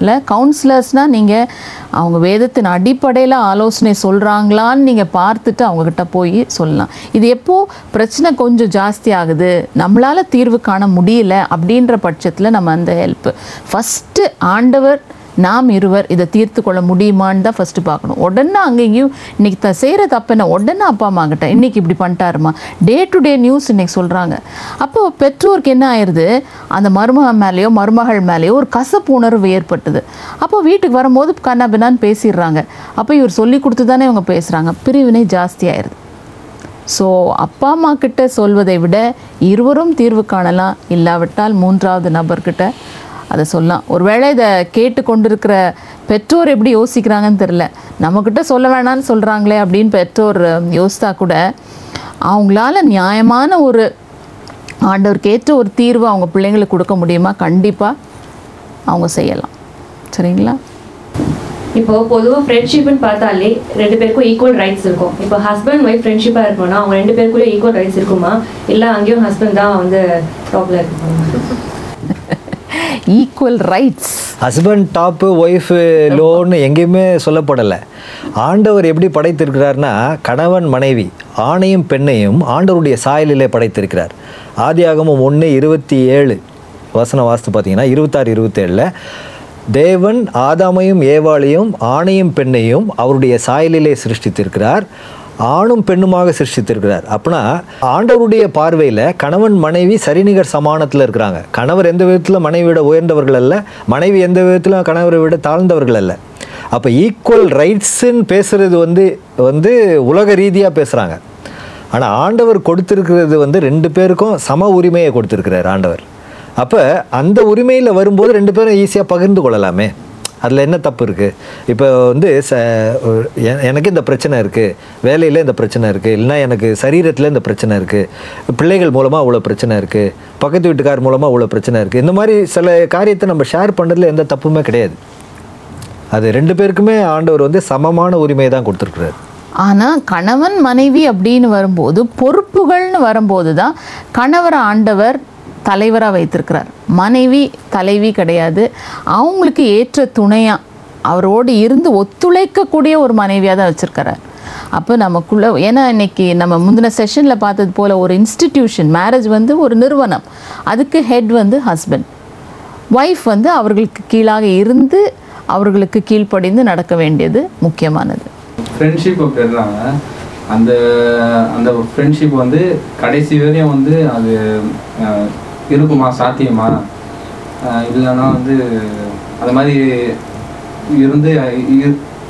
இல்லை கவுன்சிலர்ஸ்னால் நீங்கள் அவங்க வேதத்தின் அடிப்படையில் ஆலோசனை சொல்கிறாங்களான்னு நீங்கள் பார்த்துட்டு அவங்கக்கிட்ட போய் சொல்லலாம். இது எப்போது பிரச்சனை கொஞ்சம் ஜாஸ்தி ஆகுது நம்மளால் தீர்வு காண முடியல அப்படின்ற பட்சத்தில் நம்ம அந்த ஹெல்ப்பு ஃபஸ்ட்டு ஆண்டவர் நாம் இருவர் இதை தீர்த்து கொள்ள முடியுமான்னு தான் ஃபஸ்ட்டு பார்க்கணும். உடனே அங்கேயும் இன்னைக்கு த செய்கிற தப்பு உடனே அப்பா அம்மா கிட்ட இன்றைக்கி இப்படி பண்ணிட்டாருமா டே டு டே நியூஸ் இன்றைக்கி சொல்கிறாங்க அப்போ பெற்றோருக்கு என்ன ஆயிடுது அந்த மருமகன் மேலேயோ மருமகள் மேலேயோ ஒரு கசப்பு உணர்வு ஏற்பட்டது. அப்போ வீட்டுக்கு வரும்போது கண்ணாபின்னான்னு பேசிடுறாங்க. அப்போ இவர் சொல்லி கொடுத்து தானே இவங்க பேசுகிறாங்க பிரிவினை ஜாஸ்தி ஆயிடுது ஸோ அப்பா அம்மா கிட்ட சொல்வதை விட இருவரும் தீர்வு காணலாம். இல்லாவிட்டால் மூன்றாவது நபர்கிட்ட அதை சொல்லலாம். ஒருவேளை இதை கேட்டு கொண்டிருக்கிற பெற்றோர் எப்படி யோசிக்கிறாங்கன்னு தெரில நம்மக்கிட்ட சொல்ல வேணாம்னு சொல்கிறாங்களே அப்படின்னு பெற்றோர் யோசித்தா கூட அவங்களால நியாயமான ஒரு ஆண்டவருக்கு ஏற்ற ஒரு தீர்வு அவங்க பிள்ளைங்களுக்கு கொடுக்க முடியுமா? கண்டிப்பாக அவங்க செய்யலாம். சரிங்களா? இப்போ பொதுவாக ஃப்ரெண்ட்ஷிப்னு பார்த்தாலே ரெண்டு பேருக்கும் ஈக்குவல் ரைட்ஸ் இருக்கும். இப்போ ஹஸ்பண்ட் ஒய்ஃப் ஃப்ரெண்ட்ஷிப்பாக இருக்கணும்னா அவங்க ரெண்டு பேருக்குள்ளே ஈக்குவல் ரைட்ஸ் இருக்குமா? இல்லை அங்கேயும் ஹஸ்பண்ட் தான் வந்து ப்ராப்ளம் இருக்கும் equal rights husband top wife லோன்னு எங்கேயுமே சொல்லப்படலை. ஆண்டவர் எப்படி படைத்திருக்கிறார்னா கணவன் மனைவி ஆணையும் பெண்ணையும் ஆண்டவருடைய சாயலிலே படைத்திருக்கிறார். ஆதியாகமும் ஒன்று இருபத்தி ஏழு. வசன வாஸ்து பார்த்தீங்கன்னா இருபத்தாறு இருபத்தேழில் தேவன் ஆதாமையும் ஏவாளையும் ஆணையும் பெண்ணையும் அவருடைய சாயலிலே சிருஷ்டித்திருக்கிறார். ஆணும் பெண்ணுமாக சிருஷ்டித்திருக்கிறார். அப்படின்னா ஆண்டவருடைய பார்வையில் கணவன் மனைவி சரிநிகர் சமானத்தில் இருக்கிறாங்க. கணவர் எந்த விதத்தில் மனைவியோட உயர்ந்தவர்கள் அல்ல மனைவி எந்த விதத்திலும் கணவரை விட தாழ்ந்தவர்கள் அல்ல. அப்போ ஈக்குவல் ரைட்ஸுன்னு பேசுகிறது வந்து வந்து உலக ரீதியாக பேசுகிறாங்க ஆனால் ஆண்டவர் கொடுத்துருக்கிறது வந்து ரெண்டு பேருக்கும் சம உரிமையை கொடுத்துருக்கிறார் ஆண்டவர். அப்போ அந்த உரிமையில் வரும்போது ரெண்டு பேரும் ஈஸியாக பகிர்ந்து கொள்ளலாமே. அதில் என்ன தப்பு இருக்குது இப்போ வந்து ச எனக்கு இந்த பிரச்சனை இருக்குது வேலையில் இந்த பிரச்சனை இருக்குது இல்லைன்னா எனக்கு சரீரத்தில் இந்த பிரச்சனை இருக்குது பிள்ளைகள் மூலமாக அவ்வளோ பிரச்சனை இருக்குது பக்கத்து வீட்டுக்கார் மூலமாக அவ்வளோ பிரச்சனை இருக்குது இந்த மாதிரி சில காரியத்தை நம்ம ஷேர் பண்ணுறதுல எந்த தப்புமே கிடையாது. அது ரெண்டு பேருக்குமே ஆண்டவர் வந்து சமமான உரிமையை தான் கொடுத்துருக்குறாரு. ஆனால் கணவன் மனைவி அப்படின்னு வரும்போது பொறுப்புகள்னு வரும்போது தான் கணவரை ஆண்டவர் தலைவராக வைத்திருக்கிறார். மனைவி தலைவி கிடையாது. அவங்களுக்கு ஏற்ற துணையாக அவரோடு இருந்து ஒத்துழைக்கக்கூடிய ஒரு மனைவியாக தான் வச்சுருக்கிறார். அப்போ நமக்குள்ள ஏன்னா இன்றைக்கி நம்ம முந்தின செஷனில் பார்த்தது போல் ஒரு இன்ஸ்டிடியூஷன் மேரேஜ் வந்து ஒரு நிறுவனம். அதுக்கு ஹெட் வந்து ஹஸ்பண்ட் ஒய்ஃப் வந்து அவர்களுக்கு கீழாக இருந்து அவர்களுக்கு கீழ்ப்படிந்து நடக்க வேண்டியது முக்கியமானது. ஃப்ரெண்ட்ஷிப் பெறுறாங்க அந்த அந்த ஃப்ரெண்ட்ஷிப் வந்து கடைசி வரையும் வந்து அது இருக்குமா சாத்தியமா? இல்லைன்னா வந்து அந்த மாதிரி இருந்து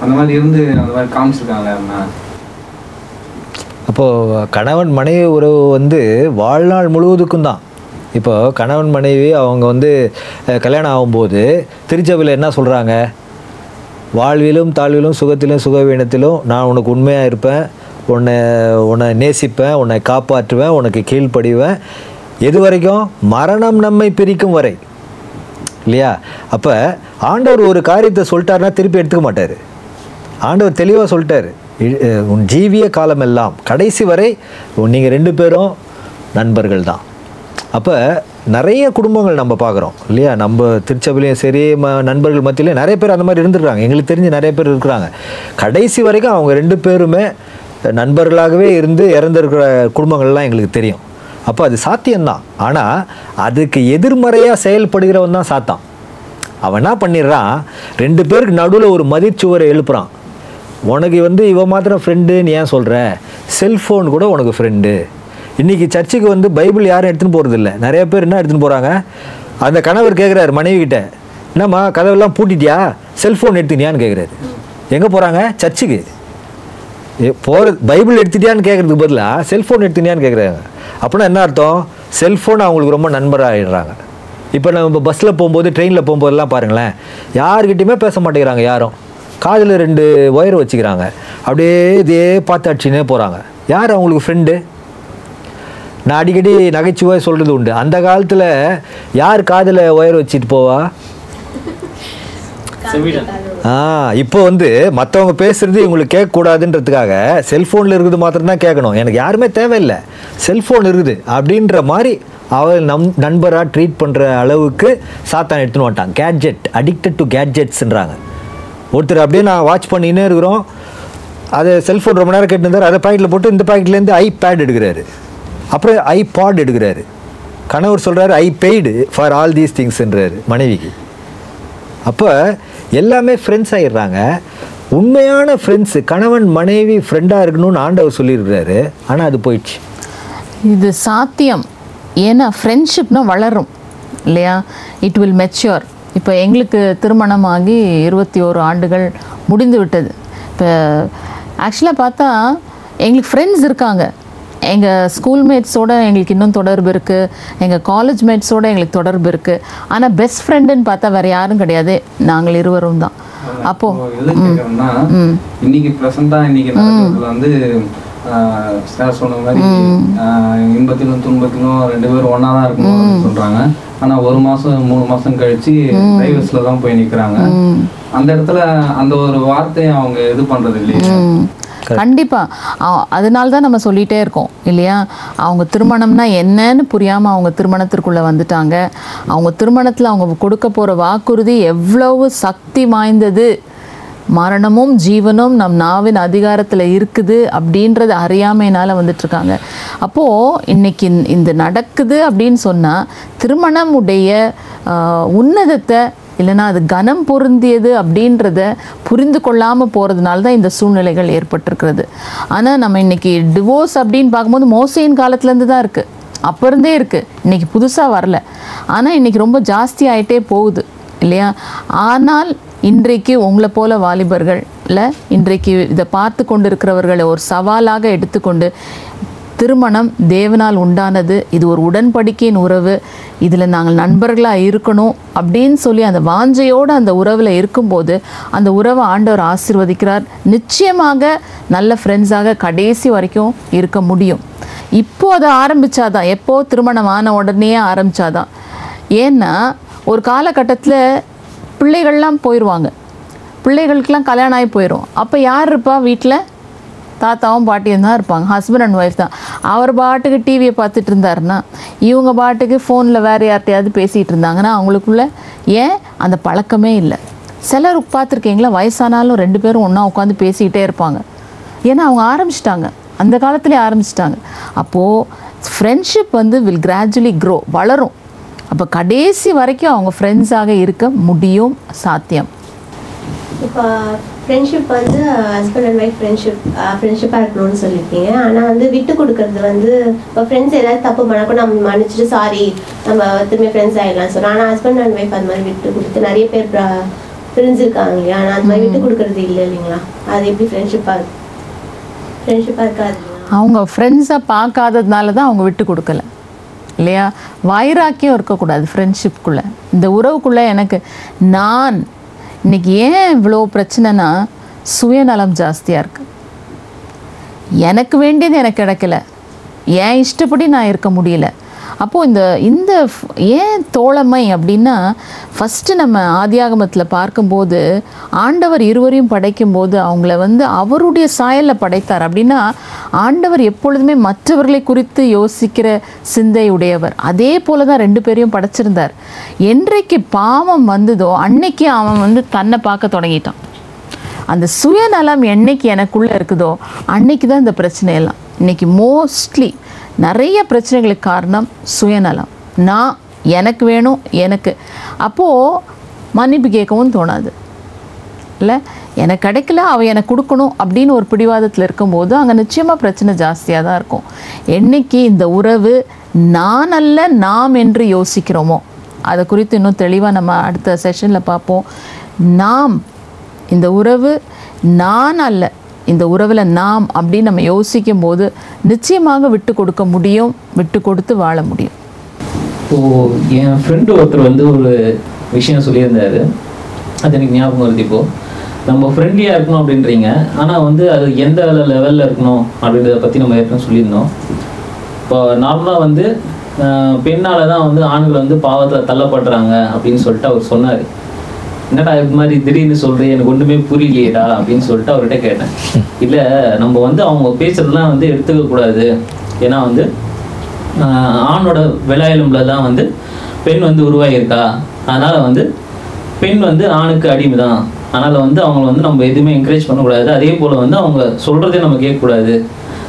அந்த மாதிரி இருந்து அந்த மாதிரி காமிச்சிருக்காங்க அப்போது கணவன் மனைவி உறவு வந்து வாழ்நாள் முழுவதுக்கும் தான். இப்போ கணவன் மனைவி அவங்க வந்து கல்யாணம் ஆகும்போது திருச்சபையில் என்ன சொல்கிறாங்க வாழ்விலும் தாழ்விலும் சுகத்திலும் சுகவீனத்திலும் நான் உனக்கு உண்மையாக இருப்பேன். உன்னை உன்னை நேசிப்பேன் உன்னை காப்பாற்றுவேன் உனக்கு கீழ்ப்படிவேன். எது வரைக்கும் மரணம் நம்மை பிரிக்கும் வரை. இல்லையா? அப்போ ஆண்டவர் ஒரு காரியத்தை சொல்லிட்டாருன்னா திருப்பி எடுத்துக்க மாட்டார். ஆண்டவர் தெளிவாக சொல்லிட்டார். உன் ஜீவிய காலம் எல்லாம் கடைசி வரை நீங்கள் ரெண்டு பேரும் நண்பர்கள் தான். அப்போ நிறைய குடும்பங்கள் நம்ம பார்க்குறோம். இல்லையா? நம்ம திருச்சபையிலையும் சரி ம நண்பர்கள் மத்தியிலையும் நிறைய பேர் அந்த மாதிரி இருந்துருக்காங்க எங்களுக்கு தெரிஞ்சு நிறைய பேர் இருக்கிறாங்க. கடைசி வரைக்கும் அவங்க ரெண்டு பேருமே நண்பர்களாகவே இருந்து இறந்துருக்கிற குடும்பங்கள்லாம் எங்களுக்கு தெரியும். அப்போ அது சாத்தியம்தான். ஆனால் அதுக்கு எதிர்மறையாக செயல்படுகிறவன் தான் சாத்தான். அவன் என்ன பண்ணிடுறான்? ரெண்டு பேருக்கு நடுவில் ஒரு மதிச்சுவரை எழுப்புறான். உனக்கு வந்து இவன் மாத்திரம் ஃப்ரெண்டுன்னு ஏன் சொல்கிற செல்ஃபோன் கூட உனக்கு ஃப்ரெண்டு இன்றைக்கி சர்ச்சுக்கு வந்து பைபிள் யாரும் எடுத்துன்னு போகிறது இல்லை நிறைய பேர் என்ன எடுத்துன்னு போகிறாங்க அந்த கணவர் கேட்குறாரு மனைவி கிட்ட என்னம்மா கதவெல்லாம் பூட்டிட்டியா? செல்ஃபோன் எடுத்துனியான்னு கேட்குறாரு எங்கே போகிறாங்க சர்ச்சுக்கு. போகிற பைபிள் எடுத்துட்டியான்னு கேட்குறதுக்கு பதிலாக செல்ஃபோன் எடுத்துட்டியான்னு கேட்குறாங்க அப்படின்னா என்ன அர்த்தம்? செல்ஃபோன் அவங்களுக்கு ரொம்ப நண்பராகிடுறாங்க இப்போ நம்ம பஸ்ஸில் போகும்போது ட்ரெயினில் போகும்போதெல்லாம் பாருங்களேன். யார்கிட்டயுமே பேச மாட்டேங்கிறாங்க யாரும். காதில் ரெண்டு ஒயர் வச்சுக்கிறாங்க. அப்படியே இதே பார்த்து அடிச்சுனே போகிறாங்க யார் அவங்களுக்கு ஃப்ரெண்டு நான் அடிக்கடி நகைச்சுவை சொல்கிறது உண்டு. அந்த காலத்தில் யார் காதில் ஒயர் வச்சுட்டு போவா? இப்போ வந்து மற்றவங்க பேசுறது இவங்களுக்கு கேட்கக்கூடாதுன்றதுக்காக செல்ஃபோனில் இருக்குது மாத்திரம்தான் கேட்கணும். எனக்கு யாருமே தேவையில்லை. செல்ஃபோன் இருக்குது அப்படின்ற மாதிரி அவள் நம் நண்பராக ட்ரீட் பண்ணுற அளவுக்கு சாத்தான் எடுத்துன்னு வந்துட்டான். கேட்ஜெட் அடிக்டட் டு கேட்ஜெட்ஸ்ன்றாங்க ஒருத்தர் அப்படியே நான் வாட்ச் பண்ணினே இருக்கிறோம். அதை செல்ஃபோன் ரொம்ப நேரம் கேட்டுருந்தார் அதை பாக்கெட்டில் போட்டு இந்த பாக்கெட்லேருந்து ஐபேட் எடுக்கிறாரு. அப்புறம் ஐபாட் எடுக்கிறாரு. கணவர் சொல்கிறாரு I paid for all these திங்ஸ்ன்றாரு மனைவிக்கு. அப்போ எல்லாமே ஃப்ரெண்ட்ஸ் ஆகிடுறாங்க உண்மையான ஃப்ரெண்ட்ஸு கணவன் மனைவி ஃப்ரெண்டாக இருக்கணும்னு ஆண்டவர் சொல்லியிருக்கிறாரு. ஆனால் அது போயிடுச்சு. இது சாத்தியம். ஏன்னா ஃப்ரெண்ட்ஷிப்னா வளரும். இல்லையா? இட் வில் மெச்சூர் இப்போ எங்களுக்கு திருமணமாகி இருபத்தி ஓரு ஆண்டுகள் முடிந்து விட்டது. இப்போ ஆக்சுவலாக பார்த்தா எங்களுக்கு ஃப்ரெண்ட்ஸ் இருக்காங்க. எங்கள் ஸ்கூல்மேட்ஸோட எங்களுக்கு இன்னும் தொடர்பு இருக்குது எங்கள் காலேஜ் மேட்ஸோட எங்களுக்கு தொடர்பு இருக்குது ஆனால் பெஸ்ட் ஃப்ரெண்டுன்னு பார்த்தா வேறு யாரும் கிடையாது. நாங்கள் இருவரும் தான். அப்போது இன்னைக்கு ப்ரெசண்டா இன்னைக்கு வந்து சார் சொன்ன மாதிரி இன்பத்திலும் துன்பத்திலும் ரெண்டு பேரும் ஒண்ணா தான் இருக்கணும் சொல்றாங்க. ஆனா ஒரு மாசம் மூணு மாசம் கழிச்சு டைவர்ஸ்ல தான் போய் நிக்கிறாங்க. அந்த இடத்துல அந்த ஒரு வார்த்தையை அவங்க இது பண்றது இல்லையே. கண்டிப்பாக அதனால தான் நம்ம சொல்லிகிட்டே இருக்கோம் இல்லையா? அவங்க திருமணம்னா என்னன்னு புரியாமல் அவங்க திருமணத்திற்குள்ளே வந்துட்டாங்க. அவங்க திருமணத்தில் அவங்க கொடுக்க போகிற வாக்குறுதி எவ்வளவு சக்தி வாய்ந்தது. மரணமும் ஜீவனும் நம் நாவின் அதிகாரத்தில் இருக்குது அப்படின்றது அறியாமையினால் வந்துட்டுருக்காங்க அப்போது இன்றைக்கி இந்த- இந்த நடக்குது அப்படின்னு சொன்னால் திருமணம் உடைய உன்னதத்தை இல்லைன்னா அது கனம் பொருந்தியது அப்படின்றத புரிந்து கொள்ளாமல் போகிறதுனால தான் இந்த சூழ்நிலைகள் ஏற்பட்டிருக்கிறது. ஆனால் நம்ம இன்றைக்கி டிவோர்ஸ் அப்படின்னு பார்க்கும்போது மோசையின் காலத்துலேருந்து தான் இருக்குது அப்போ இருந்தே இருக்குது இன்றைக்கி புதுசாக வரல. ஆனால் இன்னைக்கு ரொம்ப ஜாஸ்தி ஆகிட்டே போகுது. இல்லையா? ஆனால் இன்றைக்கு உங்களை போல வாலிபர்களில் இன்றைக்கு இதை பார்த்து கொண்டு இருக்கிறவர்களை ஒரு சவாலாக எடுத்துக்கொண்டு திருமணம் தேவனால் உண்டானது. இது ஒரு உடன்படிக்கையின் உறவு. இதில் நாங்கள் நண்பர்களாக இருக்கணும் அப்படின்னு சொல்லி அந்த வாஞ்சையோடு அந்த உறவில் இருக்கும்போது அந்த உறவை ஆண்டவர் ஆசிர்வதிக்கிறார். நிச்சயமாக நல்ல ஃப்ரெண்ட்ஸாக கடைசி வரைக்கும் இருக்க முடியும். இப்போ அதை ஆரம்பிச்சாதான். எப்போ திருமணம் ஆன உடனே ஆரம்பித்தாதான் ஏன்னா ஒரு காலகட்டத்தில் பிள்ளைகள்லாம் போயிடுவாங்க பிள்ளைகளுக்கெல்லாம் கல்யாணம் ஆகி போயிடும் அப்போ யார் இருப்பா வீட்டில்? தாத்தாவும் பாட்டியும் தான் இருப்பாங்க ஹஸ்பண்ட் அண்ட் ஒய்ஃப் தான். அவர் பாட்டுக்கு டிவியை பார்த்துட்டு இருந்தாருன்னா இவங்க பாட்டுக்கு ஃபோனில் வேறு யார்கிட்டயாவது பேசிகிட்டு இருந்தாங்கன்னா அவங்களுக்குள்ள ஏன் அந்த பழக்கமே இல்லை. சிலர் பார்த்துருக்கீங்களா வயசானாலும் ரெண்டு பேரும் ஒன்றா உட்காந்து பேசிக்கிட்டே இருப்பாங்க. ஏன்னா அவங்க ஆரம்பிச்சிட்டாங்க. அந்த காலத்துலேயே ஆரம்பிச்சிட்டாங்க. அப்போது ஃப்ரெண்ட்ஷிப் வந்து வில் கிராஜுவலி க்ரோ வளரும். அப்போ கடைசி வரைக்கும் அவங்க ஃப்ரெண்ட்ஸாக இருக்க முடியும் சாத்தியம். இப்போ ஃப்ரெண்ட்ஷிப் வந்து ஹஸ்பண்ட் அண்ட் ஒய்ஃப் ஃப்ரெண்ட்ஷிப் ஃப்ரெண்ட்ஷிப்பாக இருக்கணும்னு சொல்லியிருக்கீங்க. ஆனால் வந்து விட்டு கொடுக்கறது வந்து இப்போ ஃப்ரெண்ட்ஸ் ஏதாவது தப்பு பண்ணால் கூட நம்ம மன்னிச்சிட்டு சாரி நம்ம திரும்பி ஃப்ரெண்ட்ஸ் ஆகிடலாம் சொல்கிறோம் ஆனால் ஹஸ்பண்ட் அண்ட் ஒய்ஃப் அது மாதிரி விட்டு கொடுத்து நிறைய பேர் பிரிஞ்சிருக்காங்க இல்லையா? ஆனால் அது மாதிரி விட்டு கொடுக்கறது இல்லை இல்லைங்களா? அது எப்படி ஃப்ரெண்ட்ஷிப்பாக ஃப்ரெண்ட்ஷிப்பாக இருக்காது அவங்க ஃப்ரெண்ட்ஸை பார்க்காததுனால தான் அவங்க விட்டு கொடுக்கல. இல்லையா? வைராக்கியம் இருக்கக்கூடாது ஃப்ரெண்ட்ஷிப்குள்ளே இந்த உறவுக்குள்ளே எனக்கு நான் இன்னைக்கு ஏன் இவ்வளோ பிரச்சனைனா சுயநலம் ஜாஸ்தியாக இருக்குது எனக்கு வேண்டியது எனக்கு கிடைக்கல. என் இஷ்டப்படி நான் இருக்க முடியல. அப்போது இந்த இந்த ஏன் தோழமை அப்படின்னா ஃபஸ்ட்டு நம்ம ஆதியாகமத்தில் பார்க்கும்போது ஆண்டவர் இருவரையும் படைக்கும்போது அவங்கள வந்து அவருடைய சாயலில் படைத்தார். அப்படின்னா ஆண்டவர் எப்பொழுதுமே மற்றவர்களை குறித்து யோசிக்கிற சிந்தை உடையவர் அதே போல தான் ரெண்டு பேரையும் படைச்சிருந்தார். என்றைக்கு பாவம் வந்ததோ அன்னைக்கு அவன் வந்து தன்னை பார்க்க தொடங்கிட்டான். அந்த சுயநலம் என்னைக்கு எனக்குள்ளே இருக்குதோ அன்னைக்கு தான் இந்த பிரச்சனையெல்லாம். இன்னைக்கு மோஸ்ட்லி நிறைய பிரச்சனைகளுக்கு காரணம் சுயநலம். நான் எனக்கு வேணும் எனக்கு. அப்போது மன்னிப்பு கேட்கவும் தோணாது. இல்லை? எனக்கு கிடைக்கல அவள் எனக்கு கொடுக்கணும் அப்படின்னு ஒரு பிடிவாதத்தில் இருக்கும்போது அங்கே நிச்சயமாக பிரச்சனை ஜாஸ்தியாக தான் இருக்கும். என்னைக்கு இந்த உறவு நான் அல்ல நாம் என்று யோசிக்கிறோமோ? அதை குறித்து இன்னும் தெளிவாக நம்ம அடுத்த செஷனில் பார்ப்போம். நாம் இந்த உறவு நான் அல்ல இந்த உறவில் நாம் அப்படின்னு நம்ம யோசிக்கும் போது நிச்சயமாக விட்டு கொடுக்க முடியும் விட்டு கொடுத்து வாழ முடியும். இப்போது என் ஃப்ரெண்டு ஒருத்தர் வந்து ஒரு விஷயம் சொல்லியிருந்தாரு. அது எனக்கு ஞாபகம் வருது இப்போ. நம்ம ஃப்ரெண்ட்லியாக இருக்கணும் அப்படின்றீங்க. ஆனால் வந்து அது எந்த லெவலில் இருக்கணும் அப்படின்றத பற்றி நம்ம ஏற்கனவே சொல்லியிருந்தோம். இப்போ நார்மலாக வந்து பெண்ணால் தான் வந்து ஆண்கள் வந்து பாவத்தில் தள்ளப்படுறாங்க அப்படின்னு சொல்லிட்டு அவர் சொன்னார். என்னடா இது மாதிரி திடீர்னு சொல்கிறேன் எனக்கு ஒன்றுமே புரியலையேடா அப்படின்னு சொல்லிட்டு அவர்கிட்ட கேட்டேன். இல்லை நம்ம வந்து அவங்க பேசுறதெல்லாம் வந்து எடுத்துக்க கூடாது. ஏன்னா வந்து ஆணோட விளையாளும்புல தான் வந்து பெண் வந்து உருவாகியிருக்கா. அதனால் வந்து பெண் வந்து ஆணுக்கு அடிமை தான் அதனால் வந்து அவங்கள வந்து நம்ம எதுவுமே என்கரேஜ் பண்ணக்கூடாது. அதே போல் வந்து அவங்க சொல்கிறதே நம்ம கேட்கக்கூடாது.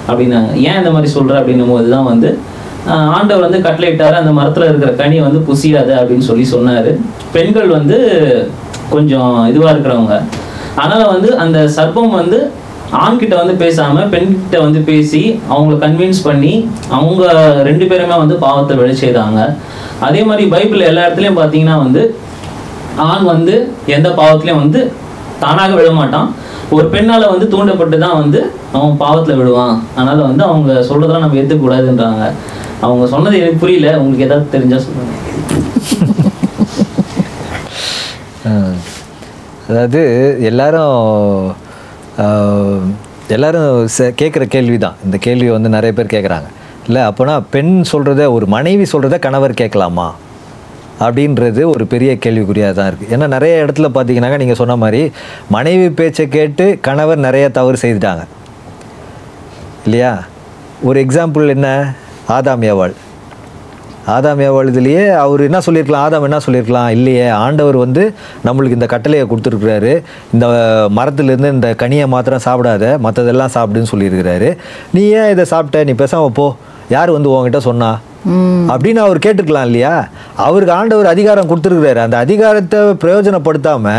அப்படின்னாங்க ஏன் இந்த மாதிரி சொல்கிற அப்படின்னும் போது தான் வந்து ஆண்டவர் வந்து கட்டளையிட்டாரு. அந்த மரத்தில் இருக்கிற கனி வந்து புசியாது அப்படின்னு சொல்லி சொன்னார். பெண்கள் வந்து கொஞ்சம் இதுவாக இருக்கிறவங்க. அதனால் வந்து அந்த சர்ப்பம் வந்து ஆண்கிட்ட வந்து பேசாமல் பெண்கிட்ட வந்து பேசி அவங்கள கன்வின்ஸ் பண்ணி அவங்க ரெண்டு பேருமே வந்து பாவத்தை வெளி செய்தாங்க. அதே மாதிரி பைபிள் எல்லா இடத்துலையும் பார்த்தீங்கன்னா வந்து ஆண் வந்து எந்த பாவத்திலையும் வந்து தானாக விழமாட்டான் ஒரு பெண்ணால் வந்து தூண்டப்பட்டு தான் வந்து அவன் பாவத்தில் விழுவான். அதனால் வந்து அவங்க சொல்கிறதெல்லாம் நம்ம ஏற்றுக்கூடாதுன்றாங்க அவங்க சொன்னது எனக்கு புரியல. உங்களுக்கு எதாவது தெரிஞ்சால் சொல்லுங்கள் அதாவது எல்லாரும் எல்லாரும் கேட்குற கேள்வி தான் இந்த கேள்வி வந்து நிறைய பேர் கேட்குறாங்க இல்லை அப்போனா பெண் சொல்கிறத ஒரு மனைவி சொல்கிறத கணவர் கேட்கலாமா? அப்படின்றது ஒரு பெரிய கேள்விக்குறியாக தான் இருக்குது ஏன்னா நிறைய இடத்துல பார்த்தீங்கன்னாக்கா நீங்கள் சொன்ன மாதிரி மனைவி பேச்சை கேட்டு கணவர் நிறைய தவறு செய்துட்டாங்க. இல்லையா? ஒரு எக்ஸாம்பிள் என்ன? ஆதாம் ஏவாள் ஆதாம் ஏவாள் இதுலேயே அவர் என்ன சொல்லியிருக்கலாம்? ஆதாம் என்ன சொல்லியிருக்கலாம்? இல்லையே ஆண்டவர் வந்து நம்மளுக்கு இந்த கட்டளையை கொடுத்துருக்குறாரு. இந்த மரத்துலேருந்து இந்த கனியை மாத்திரம் சாப்பிடாத மற்றதெல்லாம் சாப்பிடுன்னு சொல்லியிருக்கிறாரு. நீ ஏன் இதை சாப்பிட்ட? நீ பேசாம போ. யார் வந்து உங்ககிட்ட சொன்னா? அப்படின்னு அவர் கேட்டுக்கலாம் இல்லையா? அவருக்கு ஆண்டவர் அதிகாரம் கொடுத்துருக்கிறாரு. அந்த அதிகாரத்தை பிரயோஜனப்படுத்தாம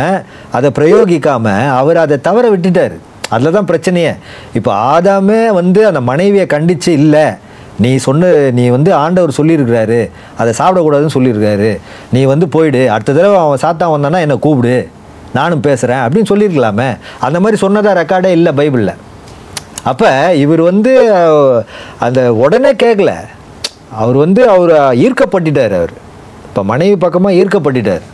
அதை பிரயோகிக்காம அவர் அதை தவற விட்டுட்டாரு. அதில் தான் பிரச்சனையே. இப்போ ஆதாமே வந்து அந்த மனைவியை கண்டிச்சு இல்லை. நீ சொன்ன நீ வந்து ஆண்டவர் சொல்லியிருக்கிறாரு அதை சாப்பிடக்கூடாதுன்னு சொல்லியிருக்காரு நீ வந்து போயிடு அடுத்த தடவை அவன் சாத்தான் வந்தானா என்னை கூப்பிடு நானும் பேசுகிறேன் அப்படின்னு சொல்லியிருக்கலாமே. அந்த மாதிரி சொன்னதாக ரெக்கார்டே இல்லை பைபிளில். அப்போ இவர் வந்து அந்த உடனே கேட்கல. அவர் வந்து அவர் ஈர்க்கப்பட்டுட்டார் அவர். இப்போ மனைவி பக்கமாக ஈர்க்கப்பட்டுட்டார்.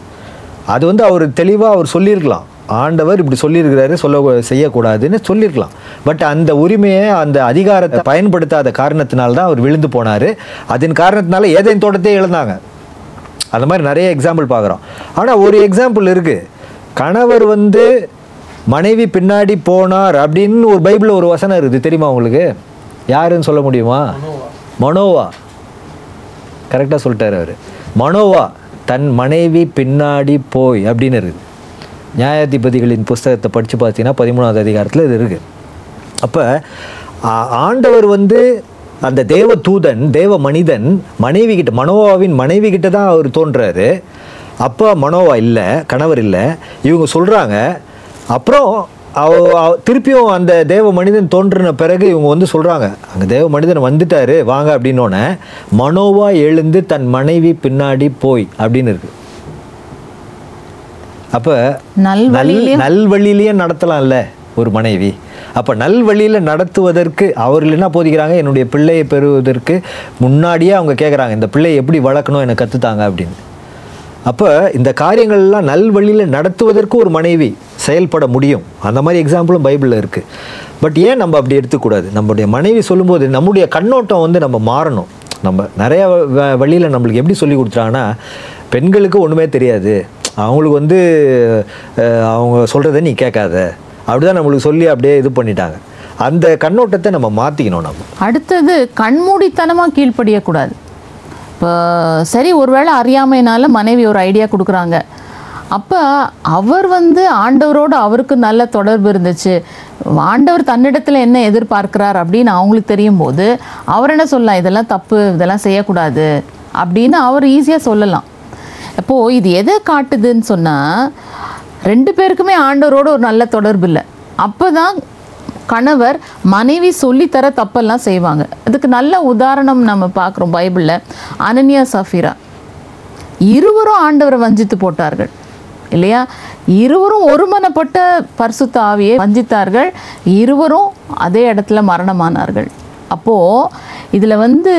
அது வந்து அவர் தெளிவாக அவர் சொல்லியிருக்கலாம். ஆண்டவர் இப்படி சொல்லியிருக்கிறாரு சொல்ல செய்யக்கூடாதுன்னு சொல்லியிருக்கலாம். பட் அந்த உரிமையை அந்த அதிகாரத்தை பயன்படுத்தாத காரணத்தினால தான் அவர் விழுந்து போனார். அதன் காரணத்தினால ஏதேன் தோட்டத்தையே இழந்தாங்க. அந்த மாதிரி நிறைய எக்ஸாம்பிள் பார்க்குறோம். ஆனால் ஒரு எக்ஸாம்பிள் இருக்குது கணவர் வந்து மனைவி பின்னாடி போனார் அப்படின்னு ஒரு பைபிளில் ஒரு வசனம் இருக்குது. தெரியுமா உங்களுக்கு? யாருன்னு சொல்ல முடியுமா? மனோவா. கரெக்டாக சொல்லிட்டார் அவர். மனோவா தன் மனைவி பின்னாடி போய் அப்படின்னு இருக்குது. நியாயாதிபதிகளின் புஸ்தகத்தை படித்து பார்த்தீங்கன்னா பதிமூணாவது அதிகாரத்தில் இது இருக்குது அப்போ ஆண்டவர் வந்து அந்த தேவ தூதன் தேவ மனிதன் மனைவி கிட்ட மனோவாவின் மனைவி கிட்ட தான் அவர் தோன்றாரு. அப்போ மனோவா இல்லை கணவர் இல்லை. இவங்க சொல்கிறாங்க அப்புறம் அவ திருப்பியும் அந்த தேவ மனிதன் தோன்றின பிறகு இவங்க வந்து சொல்கிறாங்க அங்கே தேவ மனிதன் வந்துட்டாரு வாங்க அப்படின்னோடனே மனோவா எழுந்து தன் மனைவி பின்னாடி போய் அப்படின்னு இருக்குது அப்போ நல் நல்வழியிலே நல்வழியிலேயே நடத்தலாம்ல ஒரு மனைவி. அப்போ நல்வழியில் நடத்துவதற்கு அவர்கள் என்ன போதிக்கிறாங்க? என்னுடைய பிள்ளையை பெறுவதற்கு முன்னாடியே அவங்க கேட்குறாங்க இந்த பிள்ளையை எப்படி வளர்க்கணும்? எனக்கு கற்றுத்தாங்க அப்படின்னு. அப்போ இந்த காரியங்கள்லாம் நல்வழியில் நடத்துவதற்கு ஒரு மனைவி செயல்பட முடியும். அந்த மாதிரி எக்ஸாம்பிளும் பைபிளில் இருக்குது பட் ஏன் நம்ம அப்படி எடுத்துக்கூடாது? நம்முடைய மனைவி சொல்லும்போது நம்முடைய கண்ணோட்டம் வந்து நம்ம மாறணும். நம்ம நிறைய வழியில் நம்மளுக்கு எப்படி சொல்லி கொடுத்துட்டாங்கன்னா பெண்களுக்கு ஒன்றுமே தெரியாது. அவங்களுக்கு வந்து அவங்க சொல்கிறத நீ கேட்காத. அப்படிதான் நம்மளுக்கு சொல்லி அப்படியே இது பண்ணிட்டாங்க. அந்த கண்ணோட்டத்தை நம்ம மாற்றிக்கணும் நம்ம. அடுத்தது கண்மூடித்தனமாக கீழ்ப்படியக்கூடாது. இப்போ சரி ஒருவேளை அறியாமைனால மனைவி ஒரு ஐடியா கொடுக்குறாங்க. அப்போ அவர் வந்து ஆண்டவரோடு அவருக்கு நல்ல தொடர்பு இருந்துச்சு. ஆண்டவர் தன்னிடத்தில் என்ன எதிர்பார்க்கிறார் அப்படின்னு அவங்களுக்கு தெரியும் போது அவர் என்ன சொல்லலாம்? இதெல்லாம் தப்பு இதெல்லாம் செய்யக்கூடாது அப்படின்னு அவர் ஈஸியாக சொல்லலாம். அப்போது இது எதை காட்டுதுன்னு சொன்னால் ரெண்டு பேருக்குமே ஆண்டவரோட ஒரு நல்ல தொடர்பு இல்லை. அப்போ தான் கணவர் மனைவி சொல்லித்தர தப்பெல்லாம் செய்வாங்க. அதுக்கு நல்ல உதாரணம் நம்ம பார்க்குறோம் பைபிளில். அனன்யா சஃபீரா. இருவரும் ஆண்டவரை வஞ்சித்து போட்டார்கள். இல்லையா? இருவரும் ஒருமனப்பட்ட பரிசுத்த ஆவியை வஞ்சித்தார்கள். இருவரும் அதே இடத்துல மரணமானார்கள். அப்போது இதில் வந்து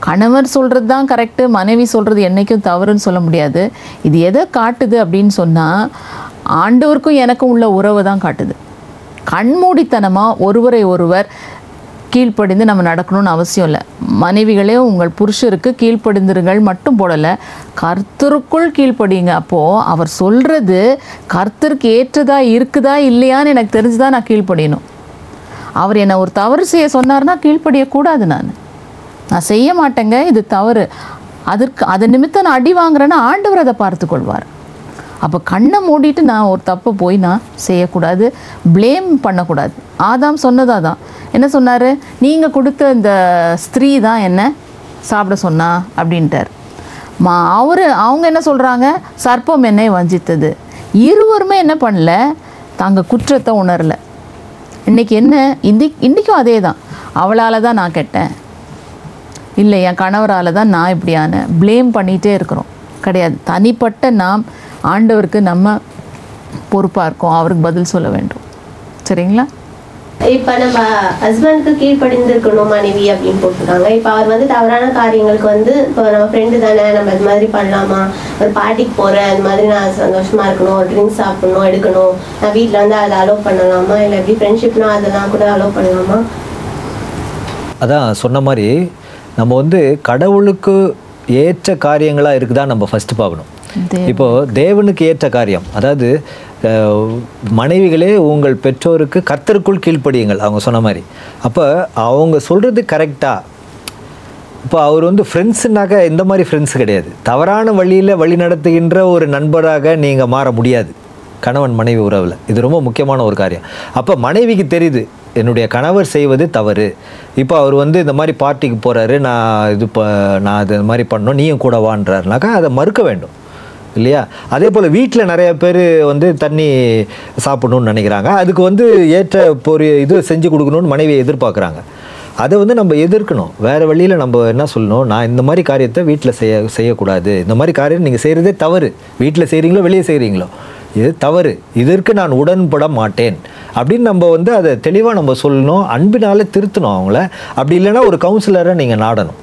கணவர் சொல்கிறது தான் கரெக்டு மனைவி சொல்கிறது என்றைக்கும் தவறுன்னு சொல்ல முடியாது. இது எதை காட்டுது அப்படின்னு சொன்னால் ஆண்டவருக்கும் எனக்கும் உள்ள உறவை தான் காட்டுது. கண்மூடித்தனமாக ஒருவரை ஒருவர் கீழ்ப்படிந்து நம்ம நடக்கணும்னு அவசியம் இல்லை. மனைவிகளே உங்கள் புருஷருக்கு கீழ்ப்படிந்திருங்கள் மட்டும் போடலை கர்த்தருக்குள் கீழ்ப்படிங்க அப்போது அவர் சொல்கிறது கர்த்தருக்கு ஏற்றதா இருக்குதா இல்லையான்னு எனக்கு தெரிஞ்சுதான் நான் கீழ்ப்படியணும். அவர் என்னை ஒரு தவறு செய்ய சொன்னார்னா கீழ்ப்படியக்கூடாது நான். நான் செய்ய மாட்டேங்க இது தவறு. அதற்கு அதை நிமித்தம் நான் அடி வாங்குறேன்னா ஆண்டவர் அதை பார்த்து கொள்வார் அப்போ கண்ணை மூடிட்டு நான் ஒரு தப்பை போய் நான் செய்யக்கூடாது ப்ளேம் பண்ணக்கூடாது. ஆதாம் சொன்னதாக தான் என்ன சொன்னார்? நீங்கள் கொடுத்த இந்த ஸ்திரீ தான் என்ன? சாப்பிட சொன்னா? அப்படின்ட்டார். மா அவர் அவங்க என்ன சொல்கிறாங்க சர்ப்பம் என்னை வஞ்சித்தது. இருவருமே என்ன பண்ணல? தாங்க குற்றத்தை உணரல. இன்றைக்கி என்ன? இந்தி இன்றைக்கும் அதே தான் அவளால் தான் நான் கெட்டேன். இல்லை என் கணவரால் தான் நான் இப்படியான ப்ளேம் பண்ணிகிட்டே இருக்கிறோம். கிடையாது. தனிப்பட்ட நாம் ஆண்டவருக்கு நம்ம பொறுப்பாக இருக்கோம். அவருக்கு பதில் சொல்ல வேண்டும். சரிங்களா? இப்ப நம்ம ஹஸ்பண்ட்க்கு கீழ்ப்படிந்திருக்கணும் மனைவி அப்படின்னு போட்டிருக்காங்க. இப்ப அவர் வந்து தவறான காரியங்களுக்கு வந்து இப்போ நம்ம ஃப்ரெண்டு தானே நம்ம இது மாதிரி பண்ணலாமா? ஒரு பார்ட்டிக்கு போறேன் அது மாதிரி நான் சந்தோஷமா இருக்கணும் ஒரு ட்ரிங்க்ஸ் சாப்பிடணும் எடுக்கணும். நான் வீட்ல வந்து அதை அலோவ் பண்ணலாமா? இல்லை எப்படி ஃப்ரெண்ட்ஷிப்னா அதெல்லாம் கூட அலோவ் பண்ணலாமா? அதான் சொன்ன மாதிரி நம்ம வந்து கடவுளுக்கு ஏற்ற காரியங்களாக இருக்குதா நம்ம ஃபஸ்ட்டு பார்க்கணும். தேவ- இப்போ தேவனுக்கு ஏற்ற காரியம் அதாவது மனைவிகளே உங்கள் பெற்றோருக்கு கர்த்தருக்குள் கீழ்ப்படியுங்கள் அவங்க சொன்ன மாதிரி. அப்போ அவங்க சொல்கிறது கரெக்டாக இப்போ அவர் வந்து ஃப்ரெண்ட்ஸுனாக்க இந்த மாதிரி ஃப்ரெண்ட்ஸ் கிடையாது. தவறான வழியில் வழி நடத்துகின்ற ஒரு நண்பராக நீங்கள் மாற முடியாது. கணவன் மனைவி உறவில். இது ரொம்ப முக்கியமான ஒரு காரியம். அப்போ மனைவிக்கு தெரியுது என்னுடைய கணவர் செய்வது தவறு. இப்போ அவர் வந்து இந்த மாதிரி பார்ட்டிக்கு போகிறாரு நான் இது ப நான் இது மாதிரி பண்ணணும் நீயும் கூட வான்றாருனாக்கா அதை மறுக்க வேண்டும். இல்லையா? அதே போல் வீட்டில் நிறைய பேர் வந்து தண்ணி சாப்பிடணும்னு நினைக்கிறாங்க. அதுக்கு வந்து ஏற்ற பொரி இது செஞ்சு கொடுக்கணும்னு மனைவியை எதிர்பார்க்குறாங்க. அதை வந்து நம்ம எதிர்க்கணும். வேறு வழியில் நம்ம என்ன சொல்லணும்? நான் இந்த மாதிரி காரியத்தை வீட்டில் செய்ய செய்யக்கூடாது. இந்த மாதிரி காரியம் நீங்கள் செய்கிறதே தவறு. வீட்டில் செய்கிறீங்களோ வெளியே செய்கிறீங்களோ இது தவறு. இதற்கு நான் உடன்பட மாட்டேன். அப்படின்னு நம்ம வந்து அதை தெளிவாக நம்ம சொல்லணும். அன்பினாலே திருத்தணும் அவங்கள. அப்படி இல்லைன்னா ஒரு கவுன்சிலரை நீங்கள் நாடணும்.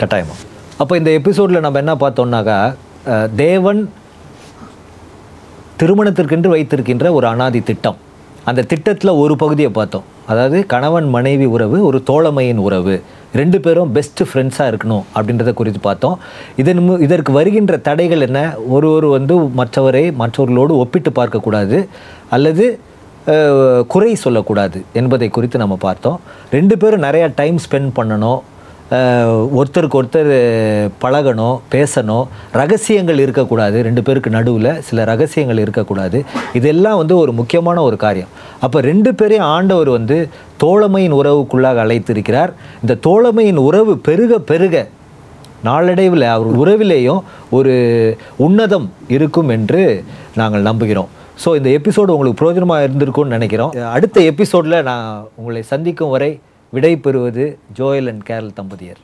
கட்டாயமாக அப்போ இந்த எபிசோடில் நம்ம என்ன பார்த்தோம்னாக்கா தேவன் திருமணத்திற்கென்று வைத்திருக்கின்ற ஒரு அனாதி திட்டம். அந்த திட்டத்தில் ஒரு பகுதியை பார்த்தோம். அதாவது கணவன் மனைவி உறவு ஒரு தோழமையின் உறவு. ரெண்டு பேரும் பெஸ்ட் ஃப்ரெண்ட்ஸாக இருக்கணும் அப்படின்றத குறித்து பார்த்தோம். இதன் இதற்கு வருகின்ற தடைகள் என்ன? ஒருவர் வந்து மற்றவரை மற்றவர்களோடு ஒப்பிட்டு பார்க்கக்கூடாது அல்லது குறை சொல்லக்கூடாது என்பதை குறித்து நம்ம பார்த்தோம். ரெண்டு பேரும் நிறையா டைம் ஸ்பெண்ட் பண்ணணும். ஒருத்தருக்கு ஒருத்தர் பழகணும் பேசணும். ரகசியங்கள் இருக்கக்கூடாது. ரெண்டு பேருக்கு நடுவில் சில ரகசியங்கள் இருக்கக்கூடாது. இதெல்லாம் வந்து ஒரு முக்கியமான ஒரு காரியம். அப்போ ரெண்டு பேரையும் ஆண்டவர் வந்து தோழமையின் உறவுக்குள்ளாக அழைத்திருக்கிறார். இந்த தோழமையின் உறவு பெருக பெருக நாளடைவில் அவர் உறவிலேயும் ஒரு உன்னதம் இருக்கும் என்று நாங்கள் நம்புகிறோம். ஸோ இந்த எபிசோடு உங்களுக்கு பிரயோஜனமாக இருந்திருக்கும்னு நினைக்கிறோம். அடுத்த எபிசோடில் நான் உங்களை சந்திக்கும் வரை விடை பெறுவது ஜோயல் அண்ட் கேரல் தம்பதியர்.